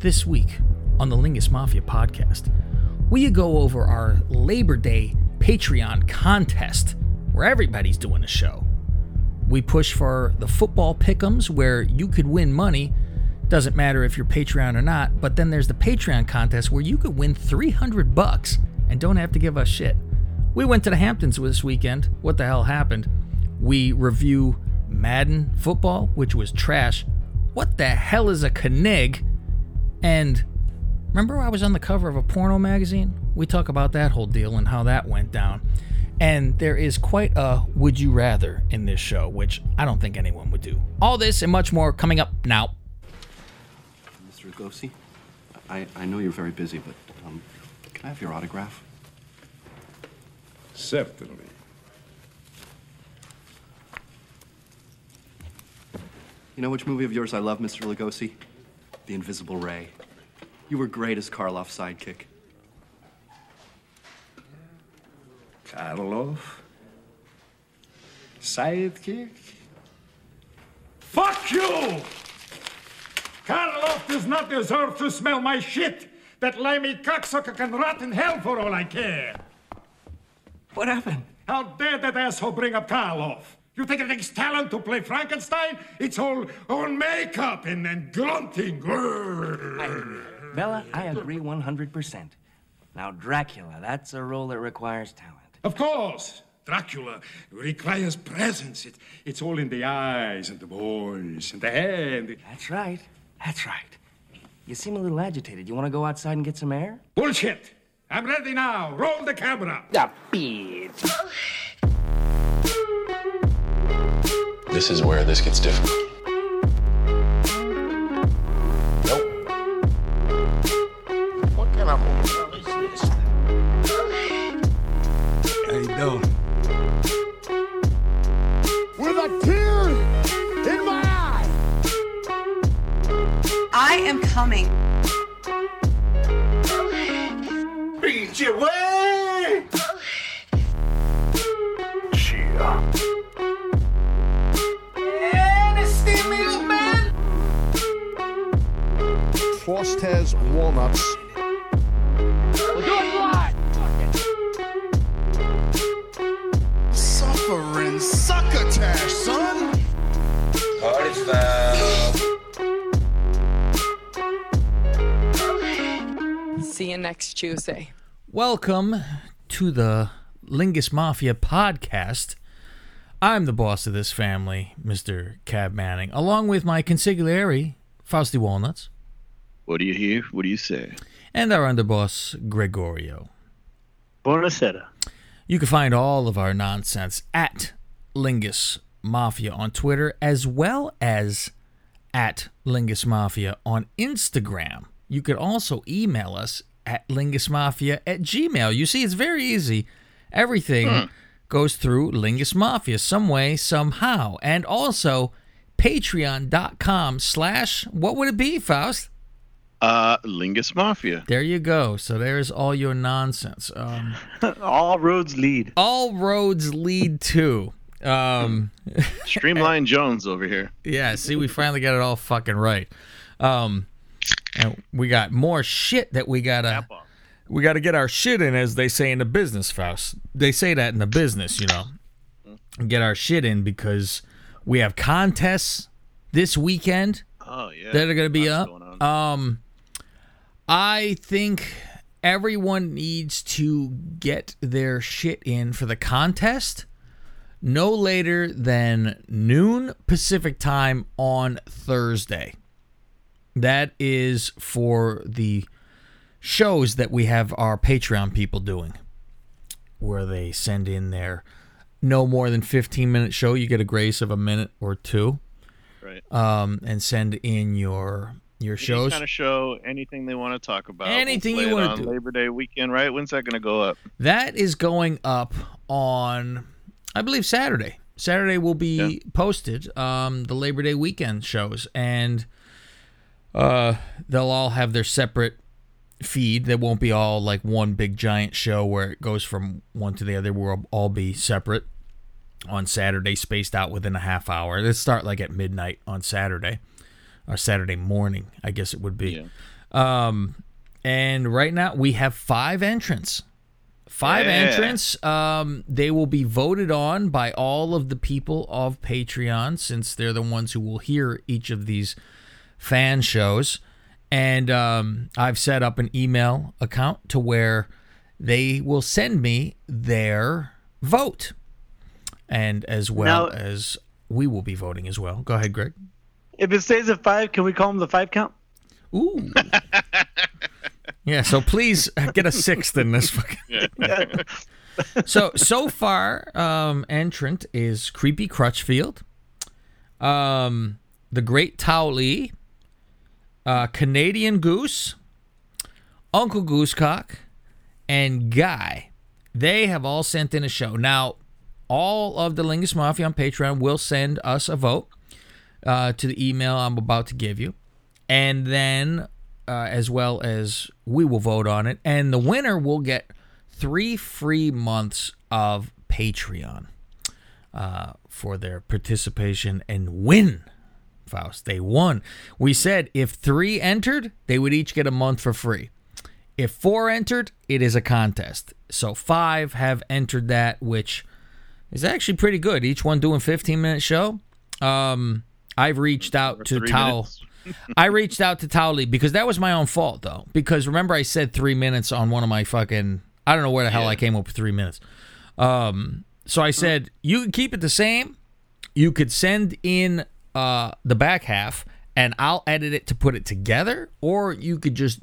This week on the Lingus Mafia podcast, we go over our Labor Day Patreon contest where everybody's doing a show. We push for the football pick'ems where you could win money. Doesn't matter if you're Patreon or not, but then there's the Patreon contest where you could win 300 bucks and don't have to give us shit. We went to the Hamptons this weekend. What the hell happened? We review Madden football, which was trash. What the hell is a Canigg? And remember, I was on the cover of a porno magazine? We talk about that whole deal and how that went down. And there is quite a would you rather in this show, which I don't think anyone would do. All this and much more coming up now. Mr. Lugosi, I, I know you're very busy, but um, can I have your autograph? Certainly. You know which movie of yours I love, Mr. Lugosi? The Invisible Ray. You were great as Karloff's sidekick. Karloff? Sidekick? Fuck you! Karloff does not deserve to smell my shit! That limey cocksucker can rot in hell for all I care! What happened? How dare that asshole bring up Karloff? You think it takes talent to play Frankenstein? It's all, all makeup and, and grunting. Grrr. Bela, I agree 100%. Now, Dracula, that's a role that requires talent. Of course, Dracula requires presence. It, it's all in the eyes and the voice and the hand. That's right. That's right. You seem a little agitated. You want to go outside and get some air? Bullshit! I'm ready now. Roll the camera. The beard. This is where this gets difficult. Welcome to the Lingus Mafia podcast. I'm the boss of this family, Mr. Cav Manning, along with my consigliere, Fausty Walnuts, What do you hear? What do you say? and our underboss, Gregorio. Buonasera. You can find all of our nonsense at Lingus Mafia on Twitter, as well as at Lingus Mafia on Instagram. You could also email us at lingusmafia at gmail. You see, it's very easy. Everything goes through Lingus Mafia some way, somehow. And also patreon.com slash, what would it be, Faust? Uh, Lingus Mafia. There you go. So there's all your nonsense. Um, All roads lead. all roads lead to. Um, Streamline Jones over here. yeah, see, we finally got it all fucking right. Um, and we got more shit that we gotta we gotta get our shit in, as they say in the business, Faust. They say that in the business, you know. Get our shit in because we have contests this weekend Oh yeah. that are going to be Lots up. Um, I think everyone needs to get their shit in for the contest no later than noon Pacific time on Thursday. That is for the shows that we have our Patreon people doing, where they send in their no more than 15 minute show. You get a grace of a minute or two right. um, and send in your your Any shows. kind of show, anything they want to talk about. Anything we'll you wanna on do. Labor Day weekend, right? When's that going to go up? that is going up on, I believe, Saturday. Saturday will be Yeah. posted. Um, the Labor Day weekend shows, and uh, they'll all have their separate feed. They won't be all like one big giant show where it goes from one to the other. We'll all be separate on Saturday, spaced out within a half hour. Let's start like at midnight on Saturday, or Saturday morning, I guess it would be. Um, and right now we have five entrants. Five Yeah. entrants. Um, they will be voted on by all of the people of Patreon, since they're the ones who will hear each of these fan shows. And um, I've set up an email account to where they will send me their vote, and as well Now- as we will be voting as well. Go ahead, Greg. If it stays at five, can we call them the five count? Ooh. yeah, so please get a sixth in this fucking. so so far, um, entrant is Creepy Crutchfield, um, the Great Towley, uh, Canadian Goose, Uncle Goosecock, and Guy. They have all sent in a show. Now, all of the Lingus Mafia on Patreon will send us a vote uh, to the email I'm about to give you. And then, uh, as well as we will vote on it. And the winner will get three free months of Patreon uh, for their participation and win. Faust, they won. We said if three entered, they would each get a month for free. If four entered, it is a contest. So five have entered that, which is actually pretty good. Each one doing 15 minute show. Um, I've reached out to Towel. I reached out to Towley because that was my own fault though. Because remember I said three minutes on one of my fucking I don't know where the hell I came up with three minutes. Um, so I said you can keep it the same. You could send in uh, the back half, and I'll edit it to put it together, or you could just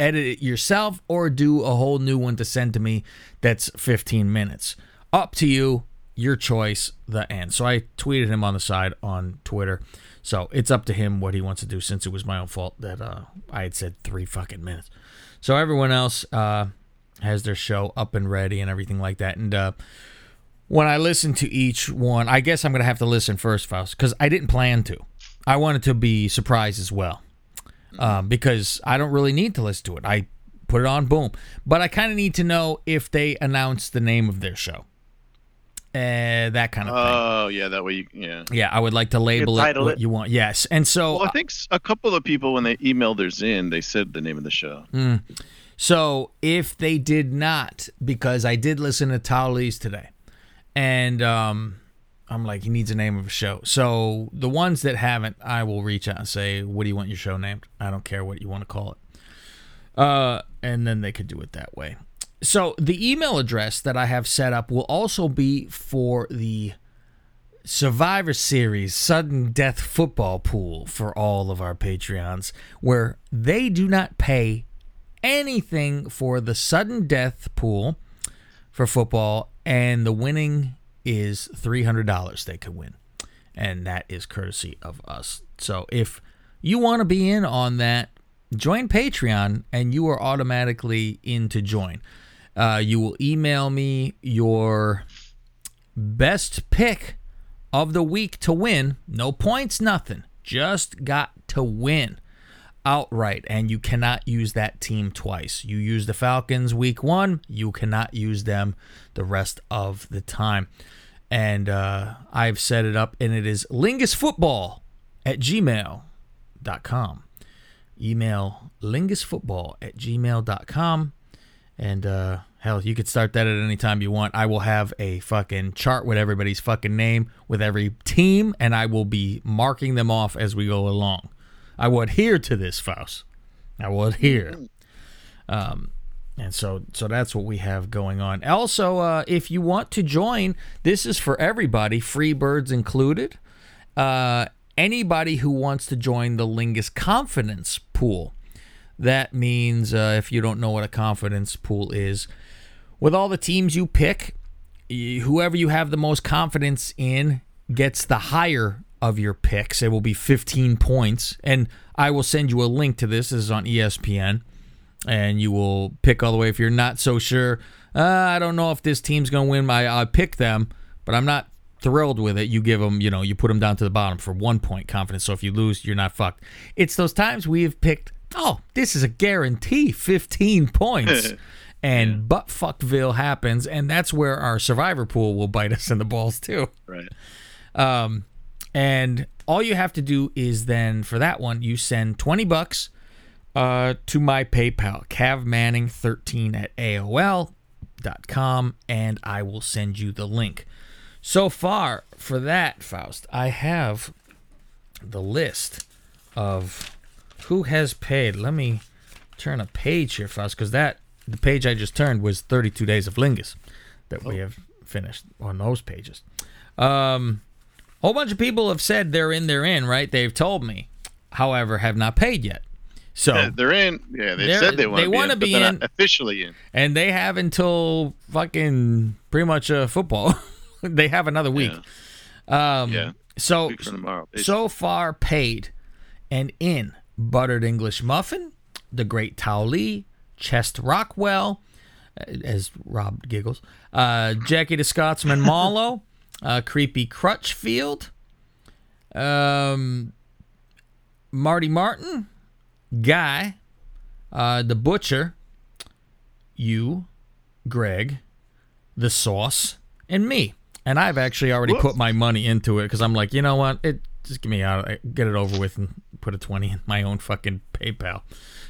edit it yourself, or do a whole new one to send to me that's 15 minutes. Up to you, your choice. The end. So I tweeted him on the side on Twitter. So it's up to him what he wants to do. Since it was my own fault that uh, I had said three fucking minutes. So everyone else uh, has their show up and ready and everything like that, and. Uh, when I listen to each one, I guess I'm going to have to listen first, Faust, because I didn't plan to. I wanted to be surprised as well, um, because I don't really need to listen to it. I put it on, boom. But I kind of need to know if they announce the name of their show, uh, that kind of thing. Oh yeah, that way you yeah. Yeah, I would like to label it title what it. you want. Yes, and so Well, I think a couple of people when they emailed theirs in, they said the name of the show. So if they did not, because I did listen to Towley's today, and um, I'm like, he needs a name of a show. So the ones that haven't, I will reach out and say, what do you want your show named? I don't care what you want to call it. Uh, and then they could do it that way. So the email address that I have set up will also be for the Survivor Series sudden death football pool for all of our Patreons, where they do not pay anything for the sudden death pool for football, and the winning is $300 they could win. And that is courtesy of us. So if you want to be in on that, join Patreon and you are automatically in to join. Uh, you will email me your best pick of the week to win. No points, nothing. Just got to win outright. And you cannot use that team twice. You use the Falcons week one, you cannot use them the rest of the time. And uh, I've set it up, and it is lingusfootball at gmail.com. Email lingusfootball at gmail.com. And uh, hell, you could start that at any time you want. I will have a fucking chart with everybody's fucking name with every team, and I will be marking them off as we go along. I will adhere to this, Faust. I will adhere. Um, and so, so that's what we have going on. Also, uh, if you want to join, this is for everybody, free birds included. Uh, anybody who wants to join the Lingus Confidence Pool. That means, uh, if you don't know what a confidence pool is, with all the teams you pick, whoever you have the most confidence in gets the higher of your picks. It will be 15 points. And I will send you a link to this. This is on ESPN. And you will pick all the way. If you're not so sure, uh, I don't know if this team's going to win. I, I pick them, but I'm not thrilled with it. You give them, you know, you put them down to the bottom for one point confidence. So if you lose, you're not fucked. It's those times we have picked, oh, this is a guarantee 15 points. and butt fuckville happens. And that's where our survivor pool will bite us in the balls, too. Right. Um, and all you have to do is then for that one, you send 20 bucks uh, to my PayPal, cavmanning13 at AOL.com, and I will send you the link. So far, for that, Faust, I have the list of who has paid. Let me turn a page here, Faust, because that the page I just turned was 32 days of Lingus that we have finished on those pages. Um, a whole bunch of people have said they're in, they're in, right? They've told me, however, have not paid yet. So Yeah, they're in. Yeah, they said they want to be in, be they're in. not officially in. and they have until fucking pretty much uh, football. they have another week. Um, Yeah. So tomorrow. so far paid and in buttered English muffin, the Great Towley, Chest Rockwell, uh, as Rob giggles, uh, Jackie the Scotsman Marlowe, uh, Creepy Crutchfield, um, Marty Martin, Guy, uh, the Butcher, you, Greg, the Sauce, and me. And I've actually already put my money into it because I'm like, you know what? It just give me out, get it over with, and put a twenty in my own fucking PayPal.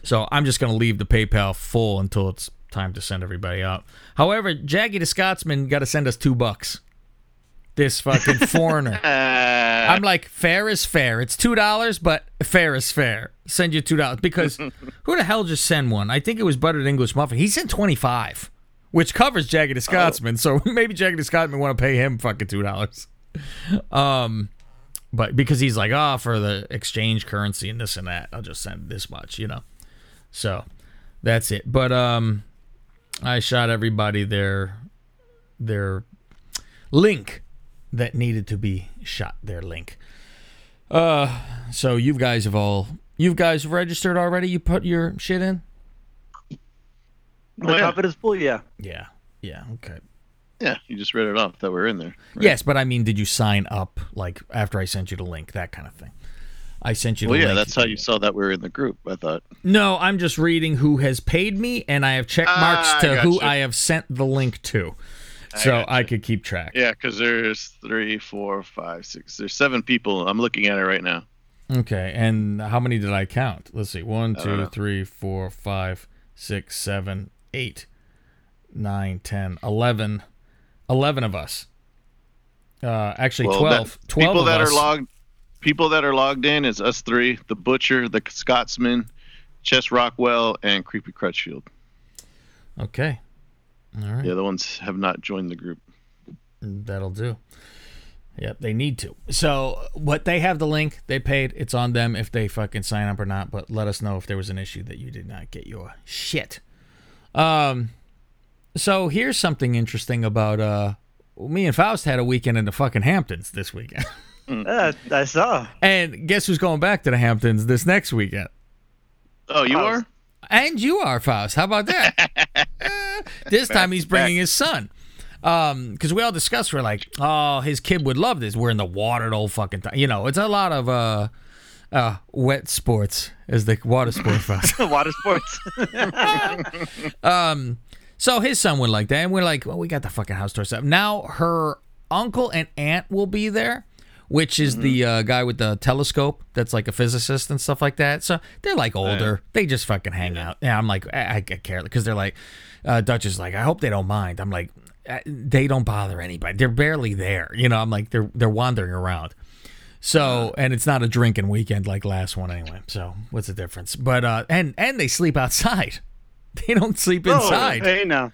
So I'm just gonna leave the PayPal full until it's time to send everybody out. However, Jaggy the Scotsman got to send us two bucks. This fucking foreigner. I'm like, fair is fair. It's two dollars, but fair is fair. Send you two dollars because who the hell just sent one? I think it was buttered English muffin. He sent twenty five, which covers Jagged the Scotsman. So maybe Jagged the Scotsman want to pay him fucking two dollars. Um, but because he's like, oh, for the exchange currency and this and that, I'll just send this much, you know. So that's it. But um, I shot everybody their their link that needed to be shot. Their link. Uh, so you guys have all you guys registered already? You put your shit in? The carpet is full, yeah. Yeah. Yeah. Okay. Yeah, you just read it off that we're in there. Yes, but I mean, did you sign up like after I sent you the link, that kind of thing? I sent you the Well, yeah, link. that's how you saw that we were in the group. I thought. No, I'm just reading who has paid me, and I have check marks Ah, I to who gotcha. I have sent the link to, so I could keep track. Yeah, because there's three, four, five, six. There's seven people. I'm looking at it right now. Okay, and how many did I count? Let's see. One, I two, three, four, five, six, seven, eight, nine, ten, eleven. Eleven of us. Uh, actually, Well, twelve. that- Twelve people of that us. are logged. People that are logged in is us three: the Butcher, the Scotsman, Chest Rockwell, and Creepy Crutchfield. Okay, all right. The other ones have not joined the group. That'll do. Yep, they need to. So, what they have the link, they paid. It's on them if they fucking sign up or not. But let us know if there was an issue that you did not get your shit. Um, so here's something interesting about uh, me and Faust had a weekend in the fucking Hamptons this weekend, Yeah, I saw. and guess who's going back to the Hamptons this next weekend? Oh, you are? And you are Faust. How about that? This time he's bringing his son. Um, because we all discussed, we're like, oh, his kid would love this. We're in the water the whole fucking time. You know, it's a lot of uh, uh, wet sports as the water sport Faust. Water sports. um, so his son would like that, and we're like, well, we got the fucking house to ourselves. Now her uncle and aunt will be there, which is the uh, guy with the telescope that's like a physicist and stuff like that. So they're like older. They just fucking hang out. Yeah, I'm like, I, I care because they're like, uh, Dutch is like, I hope they don't mind. I'm like, uh, they don't bother anybody. They're barely there. You know, I'm like, they're they're wandering around. So, and it's not a drinking weekend like last one anyway. So, what's the difference? But uh and and they sleep outside. They don't sleep inside. Oh, hey, now.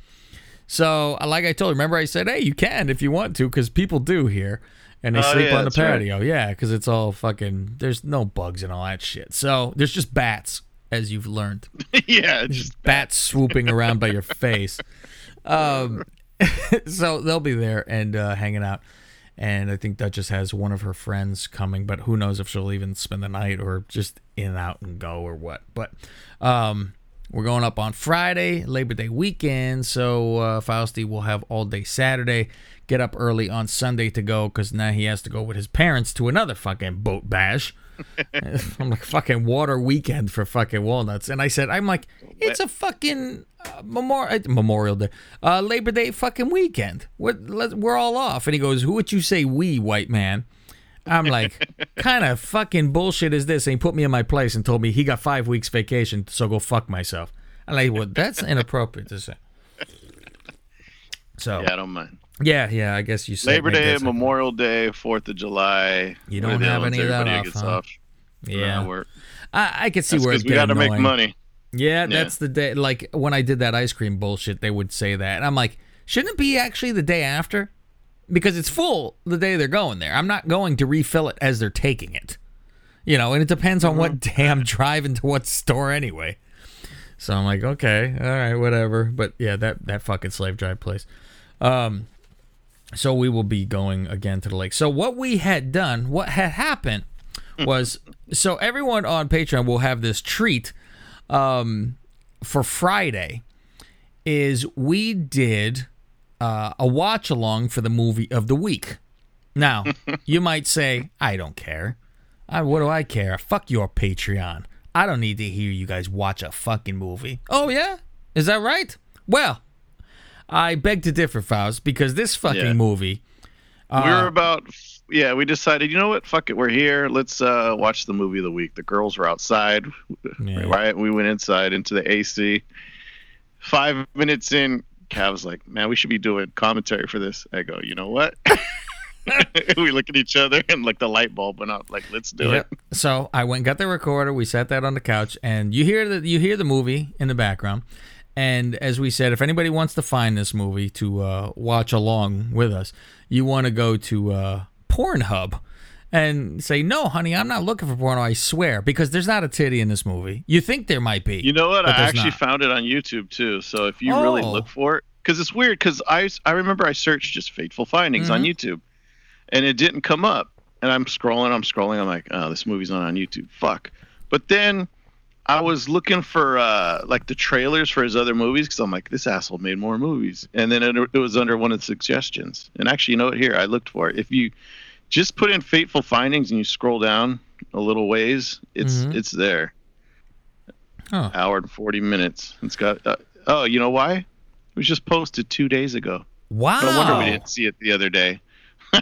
So, like I told you, remember I said, "Hey, you can if you want to cuz people do here." And they Oh, sleep yeah, on the that's right. patio. Yeah, cuz it's all fucking there's no bugs and all that shit. So, there's just bats as you've learned. yeah, just bats swooping around by your face. Um, so they'll be there and uh, hanging out. And I think Duchess has one of her friends coming, but who knows if she'll even spend the night or just in and out and go or what. But um, we're going up on Friday, Labor Day weekend. So uh, Fausty will have all day Saturday. Get up early on Sunday to go because now he has to go with his parents to another fucking boat bash. I'm like fucking water weekend for fucking walnuts, and I said I'm like it's a fucking uh, Memorial Memorial Day, uh, Labor Day fucking weekend. We're let, we're all off, and he goes, "Who would you say we, white man?" I'm like, kind of fucking bullshit is this? And he put me in my place and told me he got five weeks vacation, so go fuck myself. I'm like, well, that's inappropriate to say. So Yeah, I don't mind. Yeah, yeah, I guess you said Labor Day, Memorial Day, Fourth of July. You don't have any of that off, huh? off? Yeah, No, I, I could see That's where it's we got to make money. Yeah, that's the day. Like when I did that ice cream bullshit, they would say that, and I'm like, shouldn't it be actually the day after? Because it's full the day they're going there. I'm not going to refill it as they're taking it. You know, and it depends on what day I'm driving to what store anyway. So I'm like, okay, all right, whatever. But yeah, that that fucking slave drive place. Um, so we will be going again to the lake. So what we had done, what had happened, was so everyone on Patreon will have this treat um, for Friday. Is we did uh, a watch along for the movie of the week. Now you might say, I don't care. I, what do I care? Fuck your Patreon. I don't need to hear you guys watch a fucking movie. Oh yeah, is that right? Well, I beg to differ, Faust, because this fucking Yeah. movie. we uh, were about yeah we decided you know what? Fuck it we're here. Let's uh watch the movie of the week. The girls were outside. Right? We went inside into the ac five minutes in Cav was like man we should be doing commentary for this. I go you know what? We look at each other and like the light bulb went out like let's do Yep. it. So I went, and got the recorder. We sat that on the couch, and you hear the you hear the movie in the background. And as we said, if anybody wants to find this movie to uh, watch along with us, you want to go to uh, Pornhub and say, "No, honey, I'm not looking for porno. I swear, because there's not a titty in this movie. You think there might be? You know what? I actually not. found it on YouTube too. So if you really Oh. look for it, because it's weird, because I I remember I searched just fateful findings on Mhm. YouTube, and it didn't come up. And I'm scrolling, I'm scrolling, I'm like, oh, this movie's not on YouTube. Fuck. But then I was looking for uh like the trailers for his other movies because I'm like, this asshole made more movies. And then it, it was under one of the suggestions. And actually, you know what? Here, I looked for it. If you just put in fateful findings and you scroll down a little ways, it's Mhm. it's there Huh. hour and 40 minutes. It's got, uh, oh, you know why? It was just posted two days ago. Wow. No wonder we didn't see it the other day.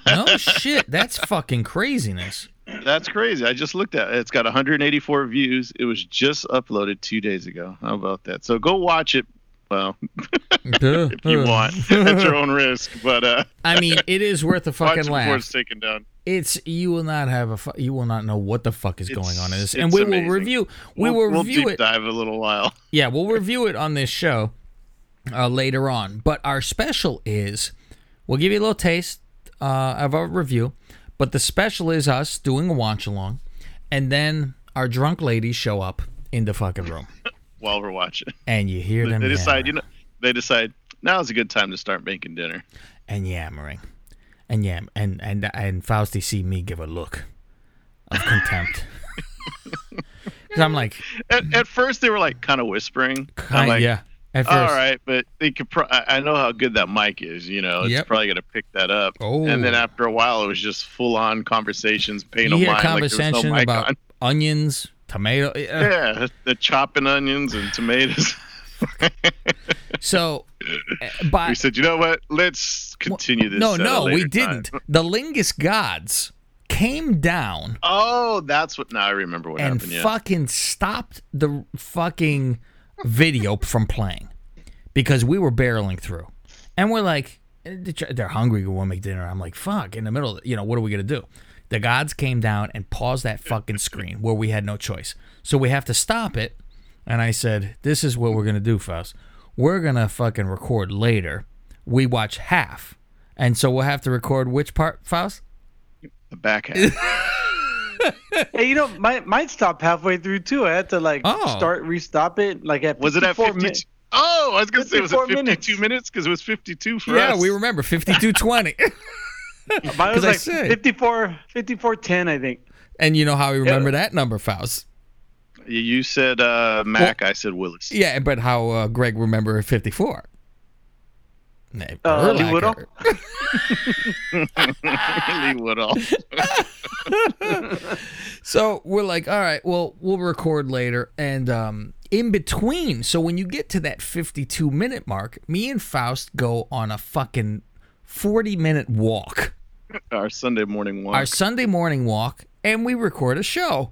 no shit. That's fucking craziness. That's crazy. I just looked at it. It's got 184 views. It was just uploaded two days ago. How about that? So go watch it. Well, if you want, at your own risk. But uh, I mean, it is worth a watch fucking it before laugh. it's taken down. It's you will not have a fu- you will not know what the fuck is going on in this, and we amazing. will review. We We'll- will we'll review deep it. dive a little while. Yeah, we'll review it on this show uh, later on. But our special is we'll give you a little taste uh, of our review. But the special is us doing a watch along, and then our drunk ladies show up in the fucking room, while we're watching. and you hear them They decide, yammering you know, they decide now is a good time to start making dinner. and yammering, and yam, and and and Fausty see me give a look of contempt. 'Cause I'm like, At, at first, they were like kind of whispering. I'm kind, like, yeah. At first, right, but they could. Pro- I know how good that mic is. You know, it's Yep. probably gonna pick that up. Oh. And then after a while, it was just full on conversations, pay you hear mind, like conversation no about on. onions, tomato. uh, Yeah, the chopping onions and tomatoes. So, uh, by we said, you know what? Let's continue this. no, no, we time." didn't. The Lingus gods came down Oh, that's what. Now I remember what and happened. Yeah. fucking stopped the fucking video from playing because we were barreling through, and we're like, they're hungry. We want to make dinner. I'm like, fuck. In the middle, you know, what are we gonna do? The gods came down and paused that fucking screen where we had no choice. So we have to stop it. And I said, this is what we're gonna do, Faust. We're gonna fucking record later. We watch half, and so we'll have to record which part, Faust? the back half. Hey, you know, mine, mine stopped halfway through too. I had to like Oh. start, restop it. Like at was it at 54 52? min- Oh, I was gonna say, it was it 54 52 minutes? Because it was 52 for yeah, us. we remember fifty-two twenty. Mine 'Cause was like said- 54, 54 10, I think. And you know how we remember that number, Faust? You- You said uh, Mack. I said Willis. Yeah, but how uh, Greg remember 54? Nah, Uh, Lee Urlacher. Woodall? Lee Woodall. So we're like, all right, well, we'll record later. And um, in between, so when you get to that 52 minute mark, me and Faust go on a fucking 40 minute walk Our Sunday morning walk. our Sunday morning walk, and we record a show.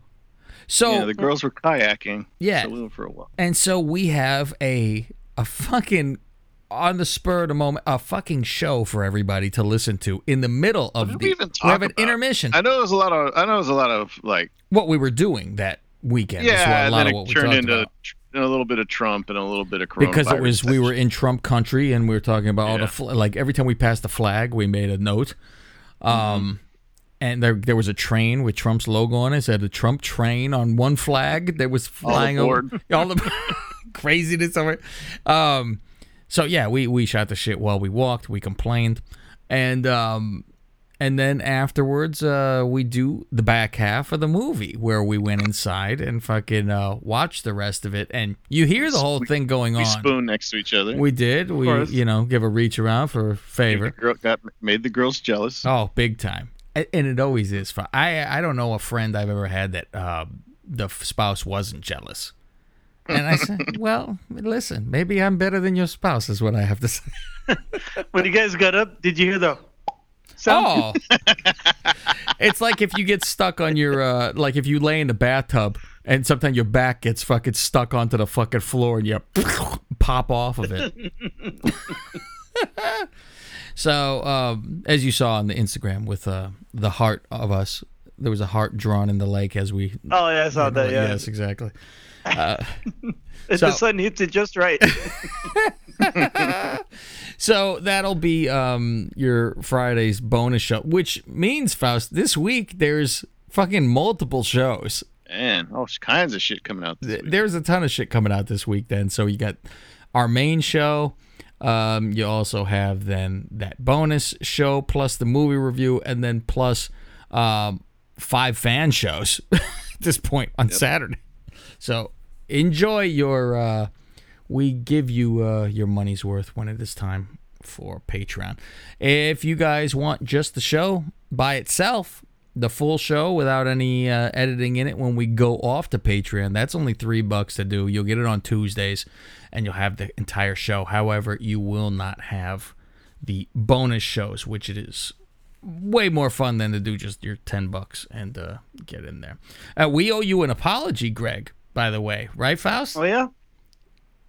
So yeah, the girls were kayaking. Yeah. So we went for a walk. And so we have a a fucking on the spur of the moment a fucking show for everybody to listen to in the middle of the we even we have an about? intermission. I know was a lot of. I know was a lot of like. what we were doing that weekend. Yeah, a and then it turned into about. a little bit of Trump and a little bit of because it was we were in Trump country and we were talking about all the fl- like every time we passed the flag we made a note. Mm-hmm. Um and there there was a train with Trump's logo on it. It said a Trump train on one flag that was flying over all the craziness of it. Um so yeah, we we shot the shit while we walked, we complained. And um and then afterwards, uh, we do the back half of the movie where we went inside and fucking uh, watched the rest of it, and you hear the whole thing going We on. spoon next to each other. We did. We, course. you know, give a reach around for a Made favor. girl, got made the girls jealous. Oh, big time. And it always is. I I don't know a friend I've ever had that uh, the spouse wasn't jealous. And I said, well, listen, maybe I'm better than your spouse, is what I have to say. When you guys got up, did you hear the sound? Oh, it's like if you get stuck on your, uh, like if you lay in the bathtub and sometimes your back gets fucking stuck onto the fucking floor and you pop off of it. so, um, as you saw on the Instagram with uh, the heart of us, there was a heart drawn in the lake as we. Oh yeah, I saw that. Yeah, Yes, exactly. And so- the sun hits it just right. So that'll be um, your Friday's bonus show, which means Faust. This week there's fucking multiple shows. Man, all kinds of shit coming out. This Th- week. There's a ton of shit coming out this week. Then, so you got our main show. Um, you also have then that bonus show plus the movie review, and then plus um, five fan shows at this point on Saturday. So enjoy your. Uh, we give you uh, your money's worth when it is time for Patreon. If you guys want just the show by itself, the full show without any uh, editing in it when we go off to Patreon, that's only three bucks to do. You'll get it on Tuesdays, and you'll have the entire show. However, you will not have the bonus shows, which it is way more fun than to do just your 10 bucks and uh, get in there. Uh, we owe you an apology, Greg, by the way, right, Faust? oh yeah.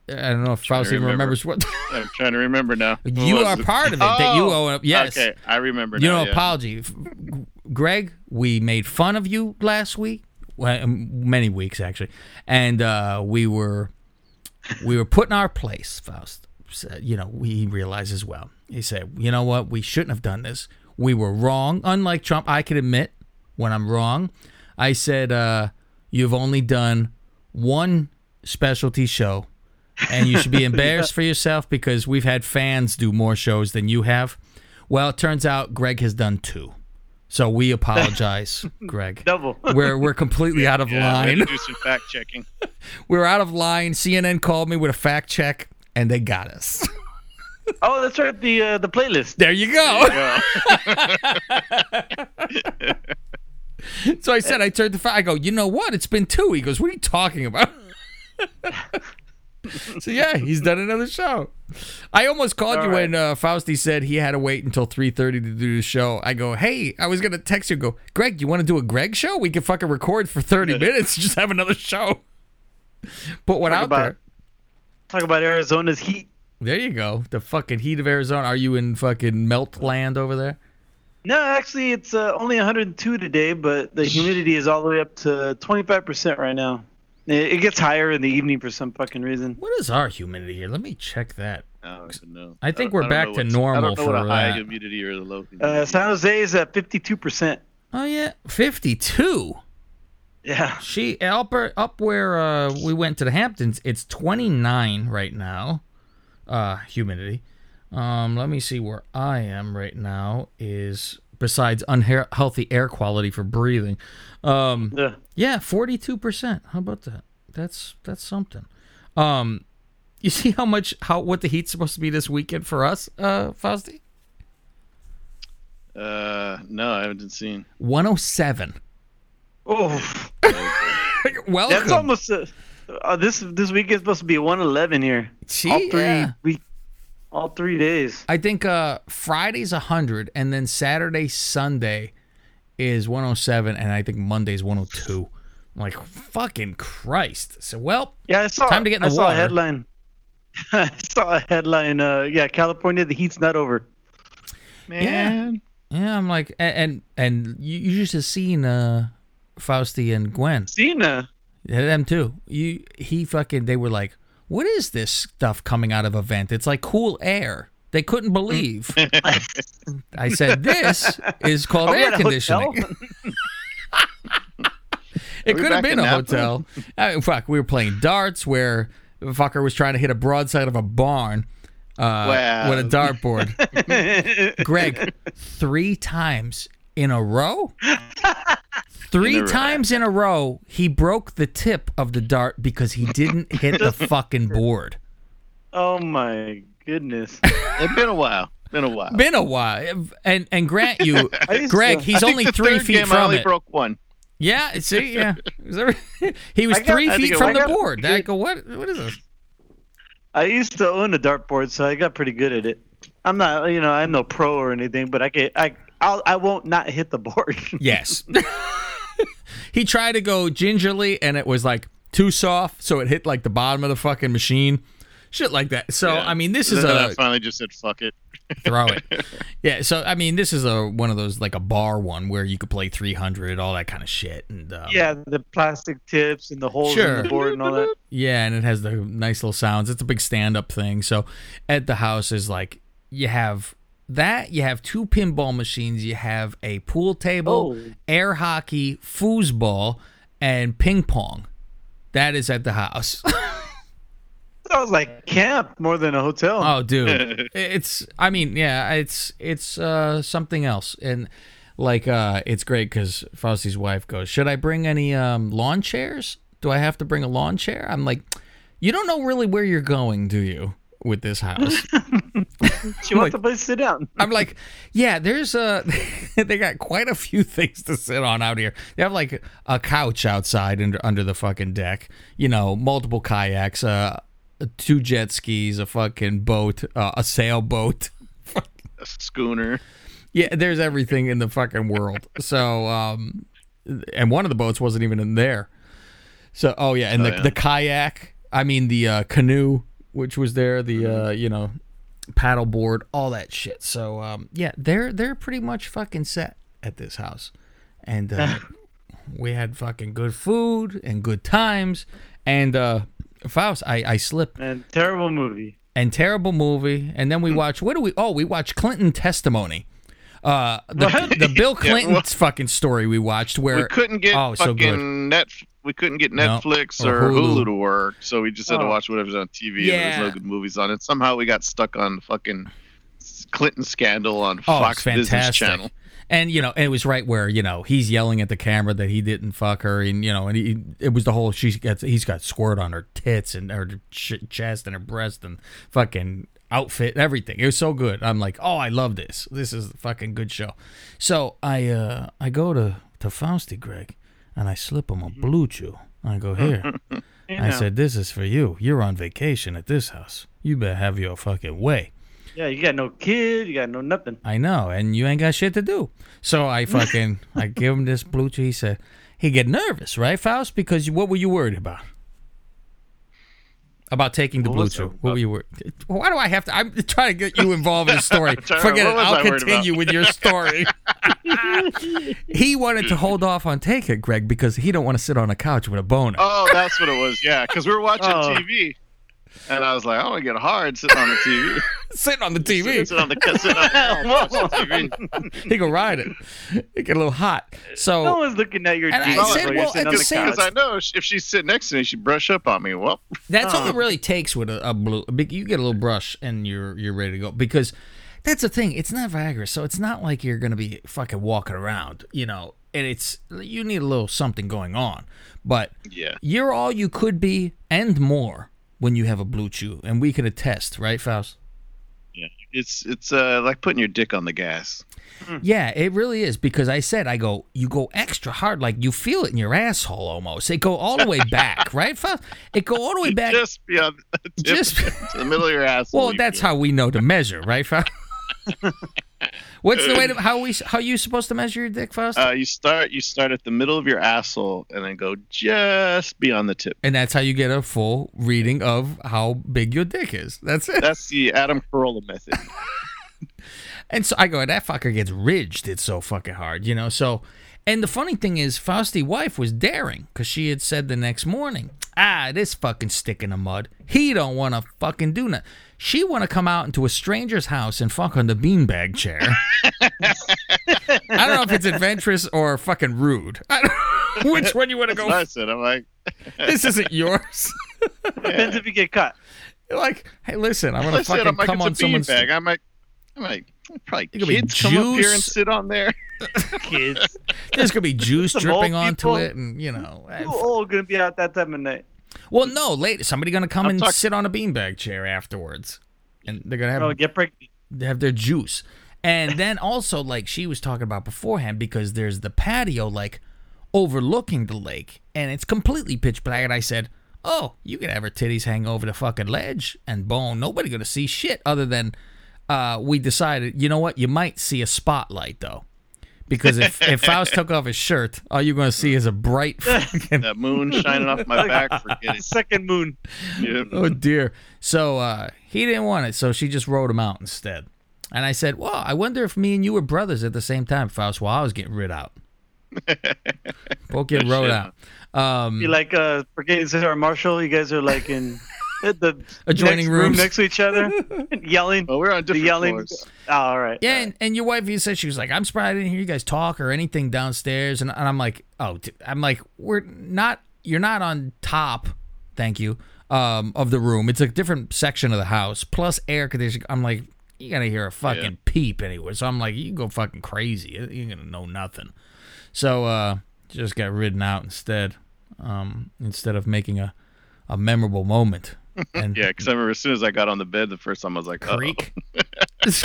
I don't know if Faust even remember. remembers what. I'm trying to remember now. What you are it? part of it that you Oh, owe. Yes. Okay, I remember. You now, know, yeah. apology. Greg, we made fun of you last week, well, um, many weeks actually, and uh, we were we were put in our place. Faust, said, you know, he realized as well. He said, you know what, we shouldn't have done this. We were wrong. Unlike Trump, I can admit when I'm wrong. I said, uh, you've only done one specialty show. And you should be embarrassed for yourself because we've had fans do more shows than you have. Well, it turns out Greg has done two. So we apologize, Greg. Double. We're we're completely out of Yeah, line. to do some fact checking. We're out of line. CNN called me with a fact check, and they got us. Oh, that's right. The uh, the playlist. There you go. Yeah. So I said, I turned to Fa- I go, you know what? It's been two. He goes, what are you talking about? so yeah, he's done another show. I almost called you when uh, Fausti said he had to wait until three thirty to do the show. I go, hey, I was gonna text you. and Go, Greg, you want to do a Greg show? We can fucking record for thirty minutes. Just have another show. Put one Talk out about- there. Talk about Arizona's heat. There you go. The fucking heat of Arizona. Are you in fucking melt land over there? No, actually, it's uh, only 102 today, but the humidity is all the way up to 25% right now. It, it gets higher in the evening for some fucking reason. What is our humidity here? Let me check that. I don't know. I think don't- we're don't back to normal I don't know what for a high that. humidity or the low Uh. San Jose is at 52%. Oh yeah, fifty-two. Yeah. She up up where uh, we went to the Hamptons. It's twenty nine right now. Uh, humidity. Um, let me see where I am right now. Is besides unhealthy air quality for breathing. Um, Yeah. yeah, forty two percent. How about that? That's that's something. Um, you see how much how what the heat's supposed to be this weekend for us, uh, Fausti? Uh, no, I haven't seen. One oh seven. Oh, Welcome. that's almost. Uh, uh, this this week is supposed to be 111 here. See, all three yeah. week, All three days. I think uh, Friday's 100, and then Saturday, Sunday is 107, and I think Monday's 102. I'm like, fucking Christ. So, well, Yeah, I saw. Time to get in the I saw water. a headline. I saw a headline. Uh, yeah, California, the heat's not over. Man. yeah, I'm like, a- and and you, you just have seen uh, Fausti and Gwen. Cena. Yeah, them too. You he fucking they were like, what is this stuff coming out of a vent? It's like cool air. They couldn't believe. I said, this is called we air conditioning. It could have been a hotel. I mean, fuck, we were playing darts where the fucker was trying to hit a broadside of a barn uh, Wow. with a dartboard. Greg, three times in a row? Three In times in a row, he broke the tip of the dart because he didn't hit the fucking board. oh my goodness. It's been a while. Been a while. Been a while, and and grant you, used Greg, he's only the three third feet game I from only it. broke one. Yeah, see, yeah, he was got- three I feet from the got- board. I go, what? What is this? I used to own a dartboard, so I got pretty good at it. I'm not, you know, I'm no pro or anything, but I can, I, I'll, I won't not hit the board. Yes. he tried to go gingerly and it was like too soft, so it hit like the bottom of the fucking machine. Shit like that. So Yeah. I mean this is Then I a finally just said fuck it. throw it. Yeah, so I mean this is a one of those like a bar one where you could play 300 all that kind of shit and um, yeah, the plastic tips and the holes Sure. in the board and all that. Yeah, and it has the nice little sounds. It's a big stand up thing. So at the house is like you have that, you have two pinball machines, you have a pool table, Oh. air hockey, foosball, and ping pong. That is at the house. Sounds like camp more than a hotel. oh, dude. It's I mean, yeah, it's it's uh something else. And like uh it's great cuz Fausti's wife goes, "Should I bring any um lawn chairs? Do I have to bring a lawn chair?" I'm like, "You don't know really where you're going, do you?" With this house. she wants a place to sit down. I'm like, yeah, there's a, they got quite a few things to sit on out here. They have like a couch outside under, under the fucking deck, you know, multiple kayaks, uh, two jet skis, a fucking boat, uh, a sailboat. A schooner. Yeah, there's everything in the fucking world. So, um, and one of the boats wasn't even in there. So, oh yeah, and the yeah. the kayak. I mean the uh, canoe, which was there. The uh, you know, paddleboard, all that shit. So, um, yeah, they're they're pretty much fucking set at this house, and uh, we had fucking good food and good times. And uh, Faust, I I slipped And terrible movie. and terrible movie. And then we watch what do we? Oh, we watch Clinton testimony. Uh, the, the Bill Clinton well- fucking story we watched where We couldn't get oh so good fucking net. We couldn't get No. Netflix Or or, Hulu. Hulu. to work, so we just had to Oh. watch whatever's on TV. and Yeah. There's no good movies on it. Somehow we got stuck on fucking Clinton scandal on oh Fox it's Business. Channel. And you know, and it was right where you know he's yelling at the camera that he didn't fuck her, and you know, and he it was the whole she gets he's got squirt on her tits and her ch- chest and her breast and fucking outfit and everything. It was so good. I'm like, oh, I love this. This is a fucking good show. So I uh I go to to Fausti Greg, and I slip him a mm-hmm. BlueChew. I go here. I said, "This is for you. You're on vacation at this house. You better have your fucking way." Yeah, you got no kid, you got no nothing. I know, and you ain't got shit to do. So I fucking I give him this BlueChew. He said he get nervous, right, Faust? Because what were you worried about? About taking the What blue was chew. I- What were you? Why do I have to? I'm trying to get you involved in the story. Forget it. what I'll I continue with your story. he wanted to hold off on take it, Greg, because he don't want to sit on a couch with a boner. Oh, that's what it was. Yeah, because we were watching Oh. TV, and I was like, I want to get hard sitting on the TV. Sitting on the TV. Sitting on the, sitting on the couch, TV. he can ride it. It get a little hot. So No one's looking at your And I dick said, well, sitting at the the same- couch. Because I know if she's sitting next to me, she'd brush up on me. Well, That's all it really takes with a, a blue. You get a little brush and you're you're ready to go. Because that's the thing. It's not Viagra, so it's not like you're gonna be fucking walking around, you know. And it's you need a little something going on. But yeah. you're all you could be and more when you have a BlueChew, and we can attest, right, Faust? Yeah, it's it's uh, like putting your dick on the gas. Yeah, it really is because I said I go you go extra hard like you feel it in your asshole almost. It go all the way back, right? Faust? It go all the way back. Just beyond Just- to the middle of your ass. well, that's how we know to measure, right? Fa- What's the way to how we how you supposed to measure your dick, Faust? Uh, you start you start at the middle of your asshole and then go just beyond the tip. and that's how you get a full reading of how big your dick is. That's it. That's the Adam Carolla method. And so I go, that fucker gets ridged. It's so fucking hard, you know. So, and the funny thing is, Fausti's wife was daring because she had said the next morning, ah, this fucking stick in the mud. He don't want to fucking do nothing. She want to come out into a stranger's house and fuck on the beanbag chair. I don't know if it's adventurous or fucking rude. I don't, which one you want to go? what I said. I'm like, This isn't yours. Depends if you get caught. You're like, hey, listen, I'm gonna said, fucking I'm like, come on it's a someone's. beanbag. I'm like, I'm like, probably It be kids come up here and sit on there. Kids. There's gonna be juice Some dripping onto people. it, and you know. Who all gonna be out that time of night? Well, no, later somebody gonna come I'm and talk- sit on a beanbag chair afterwards, and they're gonna have Oh, get pregnant. they have their juice, and then also like she was talking about beforehand because there's the patio like overlooking the lake, and it's completely pitch black. And I said, "Oh, you can have her titties hang over the fucking ledge and bone. Nobody gonna see shit other than." Uh, we decided, you know what? You might see a spotlight though, because if if Faust took off his shirt, all you're gonna see is a bright fucking That moon shining off my back. Forget it. Second moon. Yep. oh dear. So uh, he didn't want it, so she just wrote him out instead. And I said, "Well, I wonder if me and you were brothers at the same time, Faust, while I was getting rid out. Both get wrote out. Um, You like uh Brigadier Sarah Marshall? You guys are like in the Adjoining room rooms. next to each other, yelling. Well, we're on the different yelling. floors. Oh, all right. yeah, and, and your wife, you said she was like, "I'm surprised I didn't hear you guys talk or anything downstairs." And, and I'm like, "Oh, d- I'm like, we're not. You're not on top. Thank you. Um, of the room. It's a different section of the house. Plus air conditioning. I'm like, you gotta hear a fucking Yeah. peep anyway. So I'm like, you can go fucking crazy. You ain't gonna know nothing. So uh, just got ridden out instead. Um, instead of making a a memorable moment. And Yeah, because I remember as soon as I got on the bed the first time, I was like, "Uh-oh." creak. it's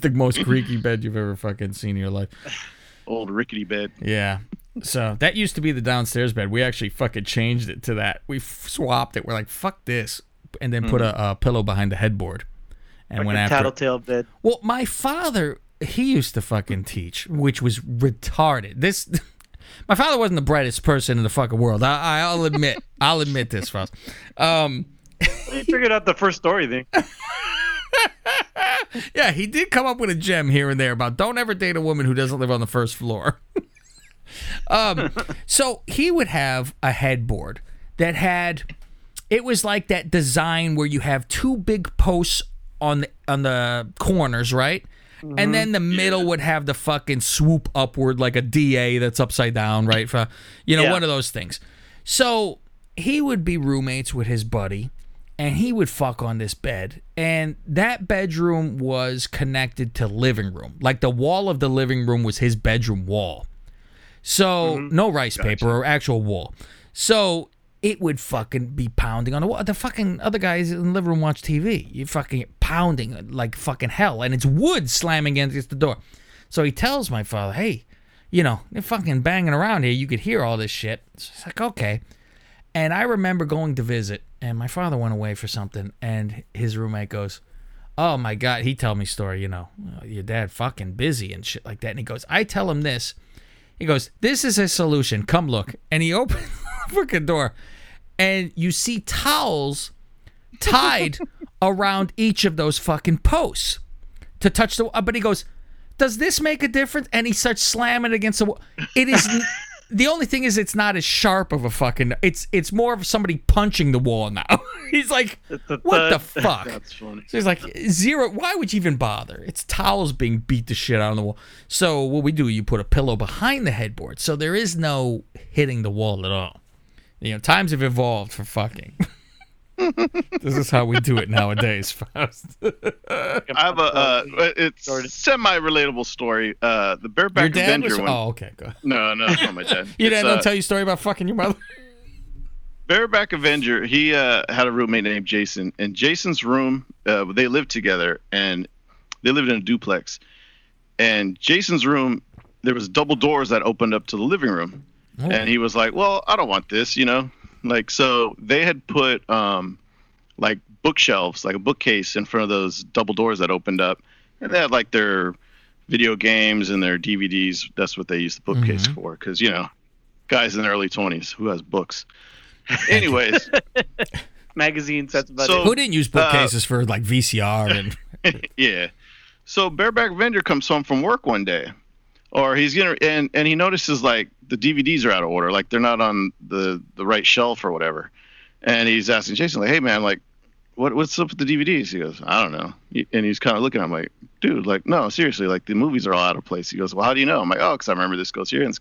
the most creaky bed you've ever fucking seen in your life. old rickety bed. Yeah. So that used to be the downstairs bed. We actually fucking changed it to that. We f- swapped it. We're like, fuck this, and then put a, hmm. a pillow behind the headboard. And Like went a after. tattletale bed. Well, my father, he used to fucking teach, which was retarded. This, my father wasn't the brightest person in the fucking world. I, I'll admit. I'll admit this, Frost. Um, You figured out the first story thing. yeah, he did come up with a gem here and there about don't ever date a woman who doesn't live on the first floor. um, so he would have a headboard that had, it was like that design where you have two big posts on the on the corners, right? And mm-hmm. then the middle would have the fucking swoop upward like a DA that's upside down, right? For, you know, Yeah. one of those things. So he would be roommates with his buddy and he would fuck on this bed and that bedroom was connected to living room. Like the wall of the living room was his bedroom wall. So mm-hmm. no rice paper or actual wall. So it would fucking be pounding on the wall the fucking other guys in the living room watch tv you fucking pounding like fucking hell and it's wood slamming against the door so he tells my father hey you know they're fucking banging around here you could hear all this shit so it's like okay and I remember going to visit, and my father went away for something, and his roommate goes, "Oh my God!" He tell me story, you know, "Oh, your dad fucking busy and shit like that. And he goes, "I tell him this." He goes, "This is a solution. Come look." And he opens the fucking door, and you see towels tied around each of those fucking posts to touch the. uh, But he goes, "Does this make a difference?" And he starts slamming it against the wall. It is. The only thing is, it's not as sharp of a fucking. It's it's more of somebody punching the wall now. He's like, what the fuck? That's funny. So he's like, zero. Why would you even bother? It's towels being beat the shit out on the wall. So what we do, you put a pillow behind the headboard, so there is no hitting the wall at all. You know, times have evolved for fucking. this is how we do it nowadays, Faust. I have a uh, it's semi relatable story. Uh, the bareback Your dad Avenger was. one. Oh, okay, go. Ahead. No, no, it's not my dad. Your dad don't uh, tell you a story about fucking your mother. Bareback Avenger, he uh, had a roommate named Jason, and Jason's room, uh, they lived together, and they lived in a duplex. And Jason's room, there was double doors that opened up to the living room, Oh. and he was like, "Well, I don't want this," you know, like so they had put um, like bookshelves, like a bookcase, in front of those double doors that opened up, and they had like their video games and their DVDs. That's what they used the bookcase Mhm. for, because you know, guys in their early twenties who has books. Anyways, Magazines, that's about So- it. Who didn't use Uh, bookcases for like VCR and yeah. So bareback vendor comes home from work one day, or he's gonna and and he notices like the DVDs are out of order, like they're not on the the right shelf or whatever, and he's asking Jason like, "Hey man, like, what what's up with the DVDs?" He goes, "I don't know," and he's kind of looking at him like, "Dude, like, no, seriously, like the movies are all out of place." He goes, "Well, how do you know?" I'm like, "Oh, because I remember this goes here." And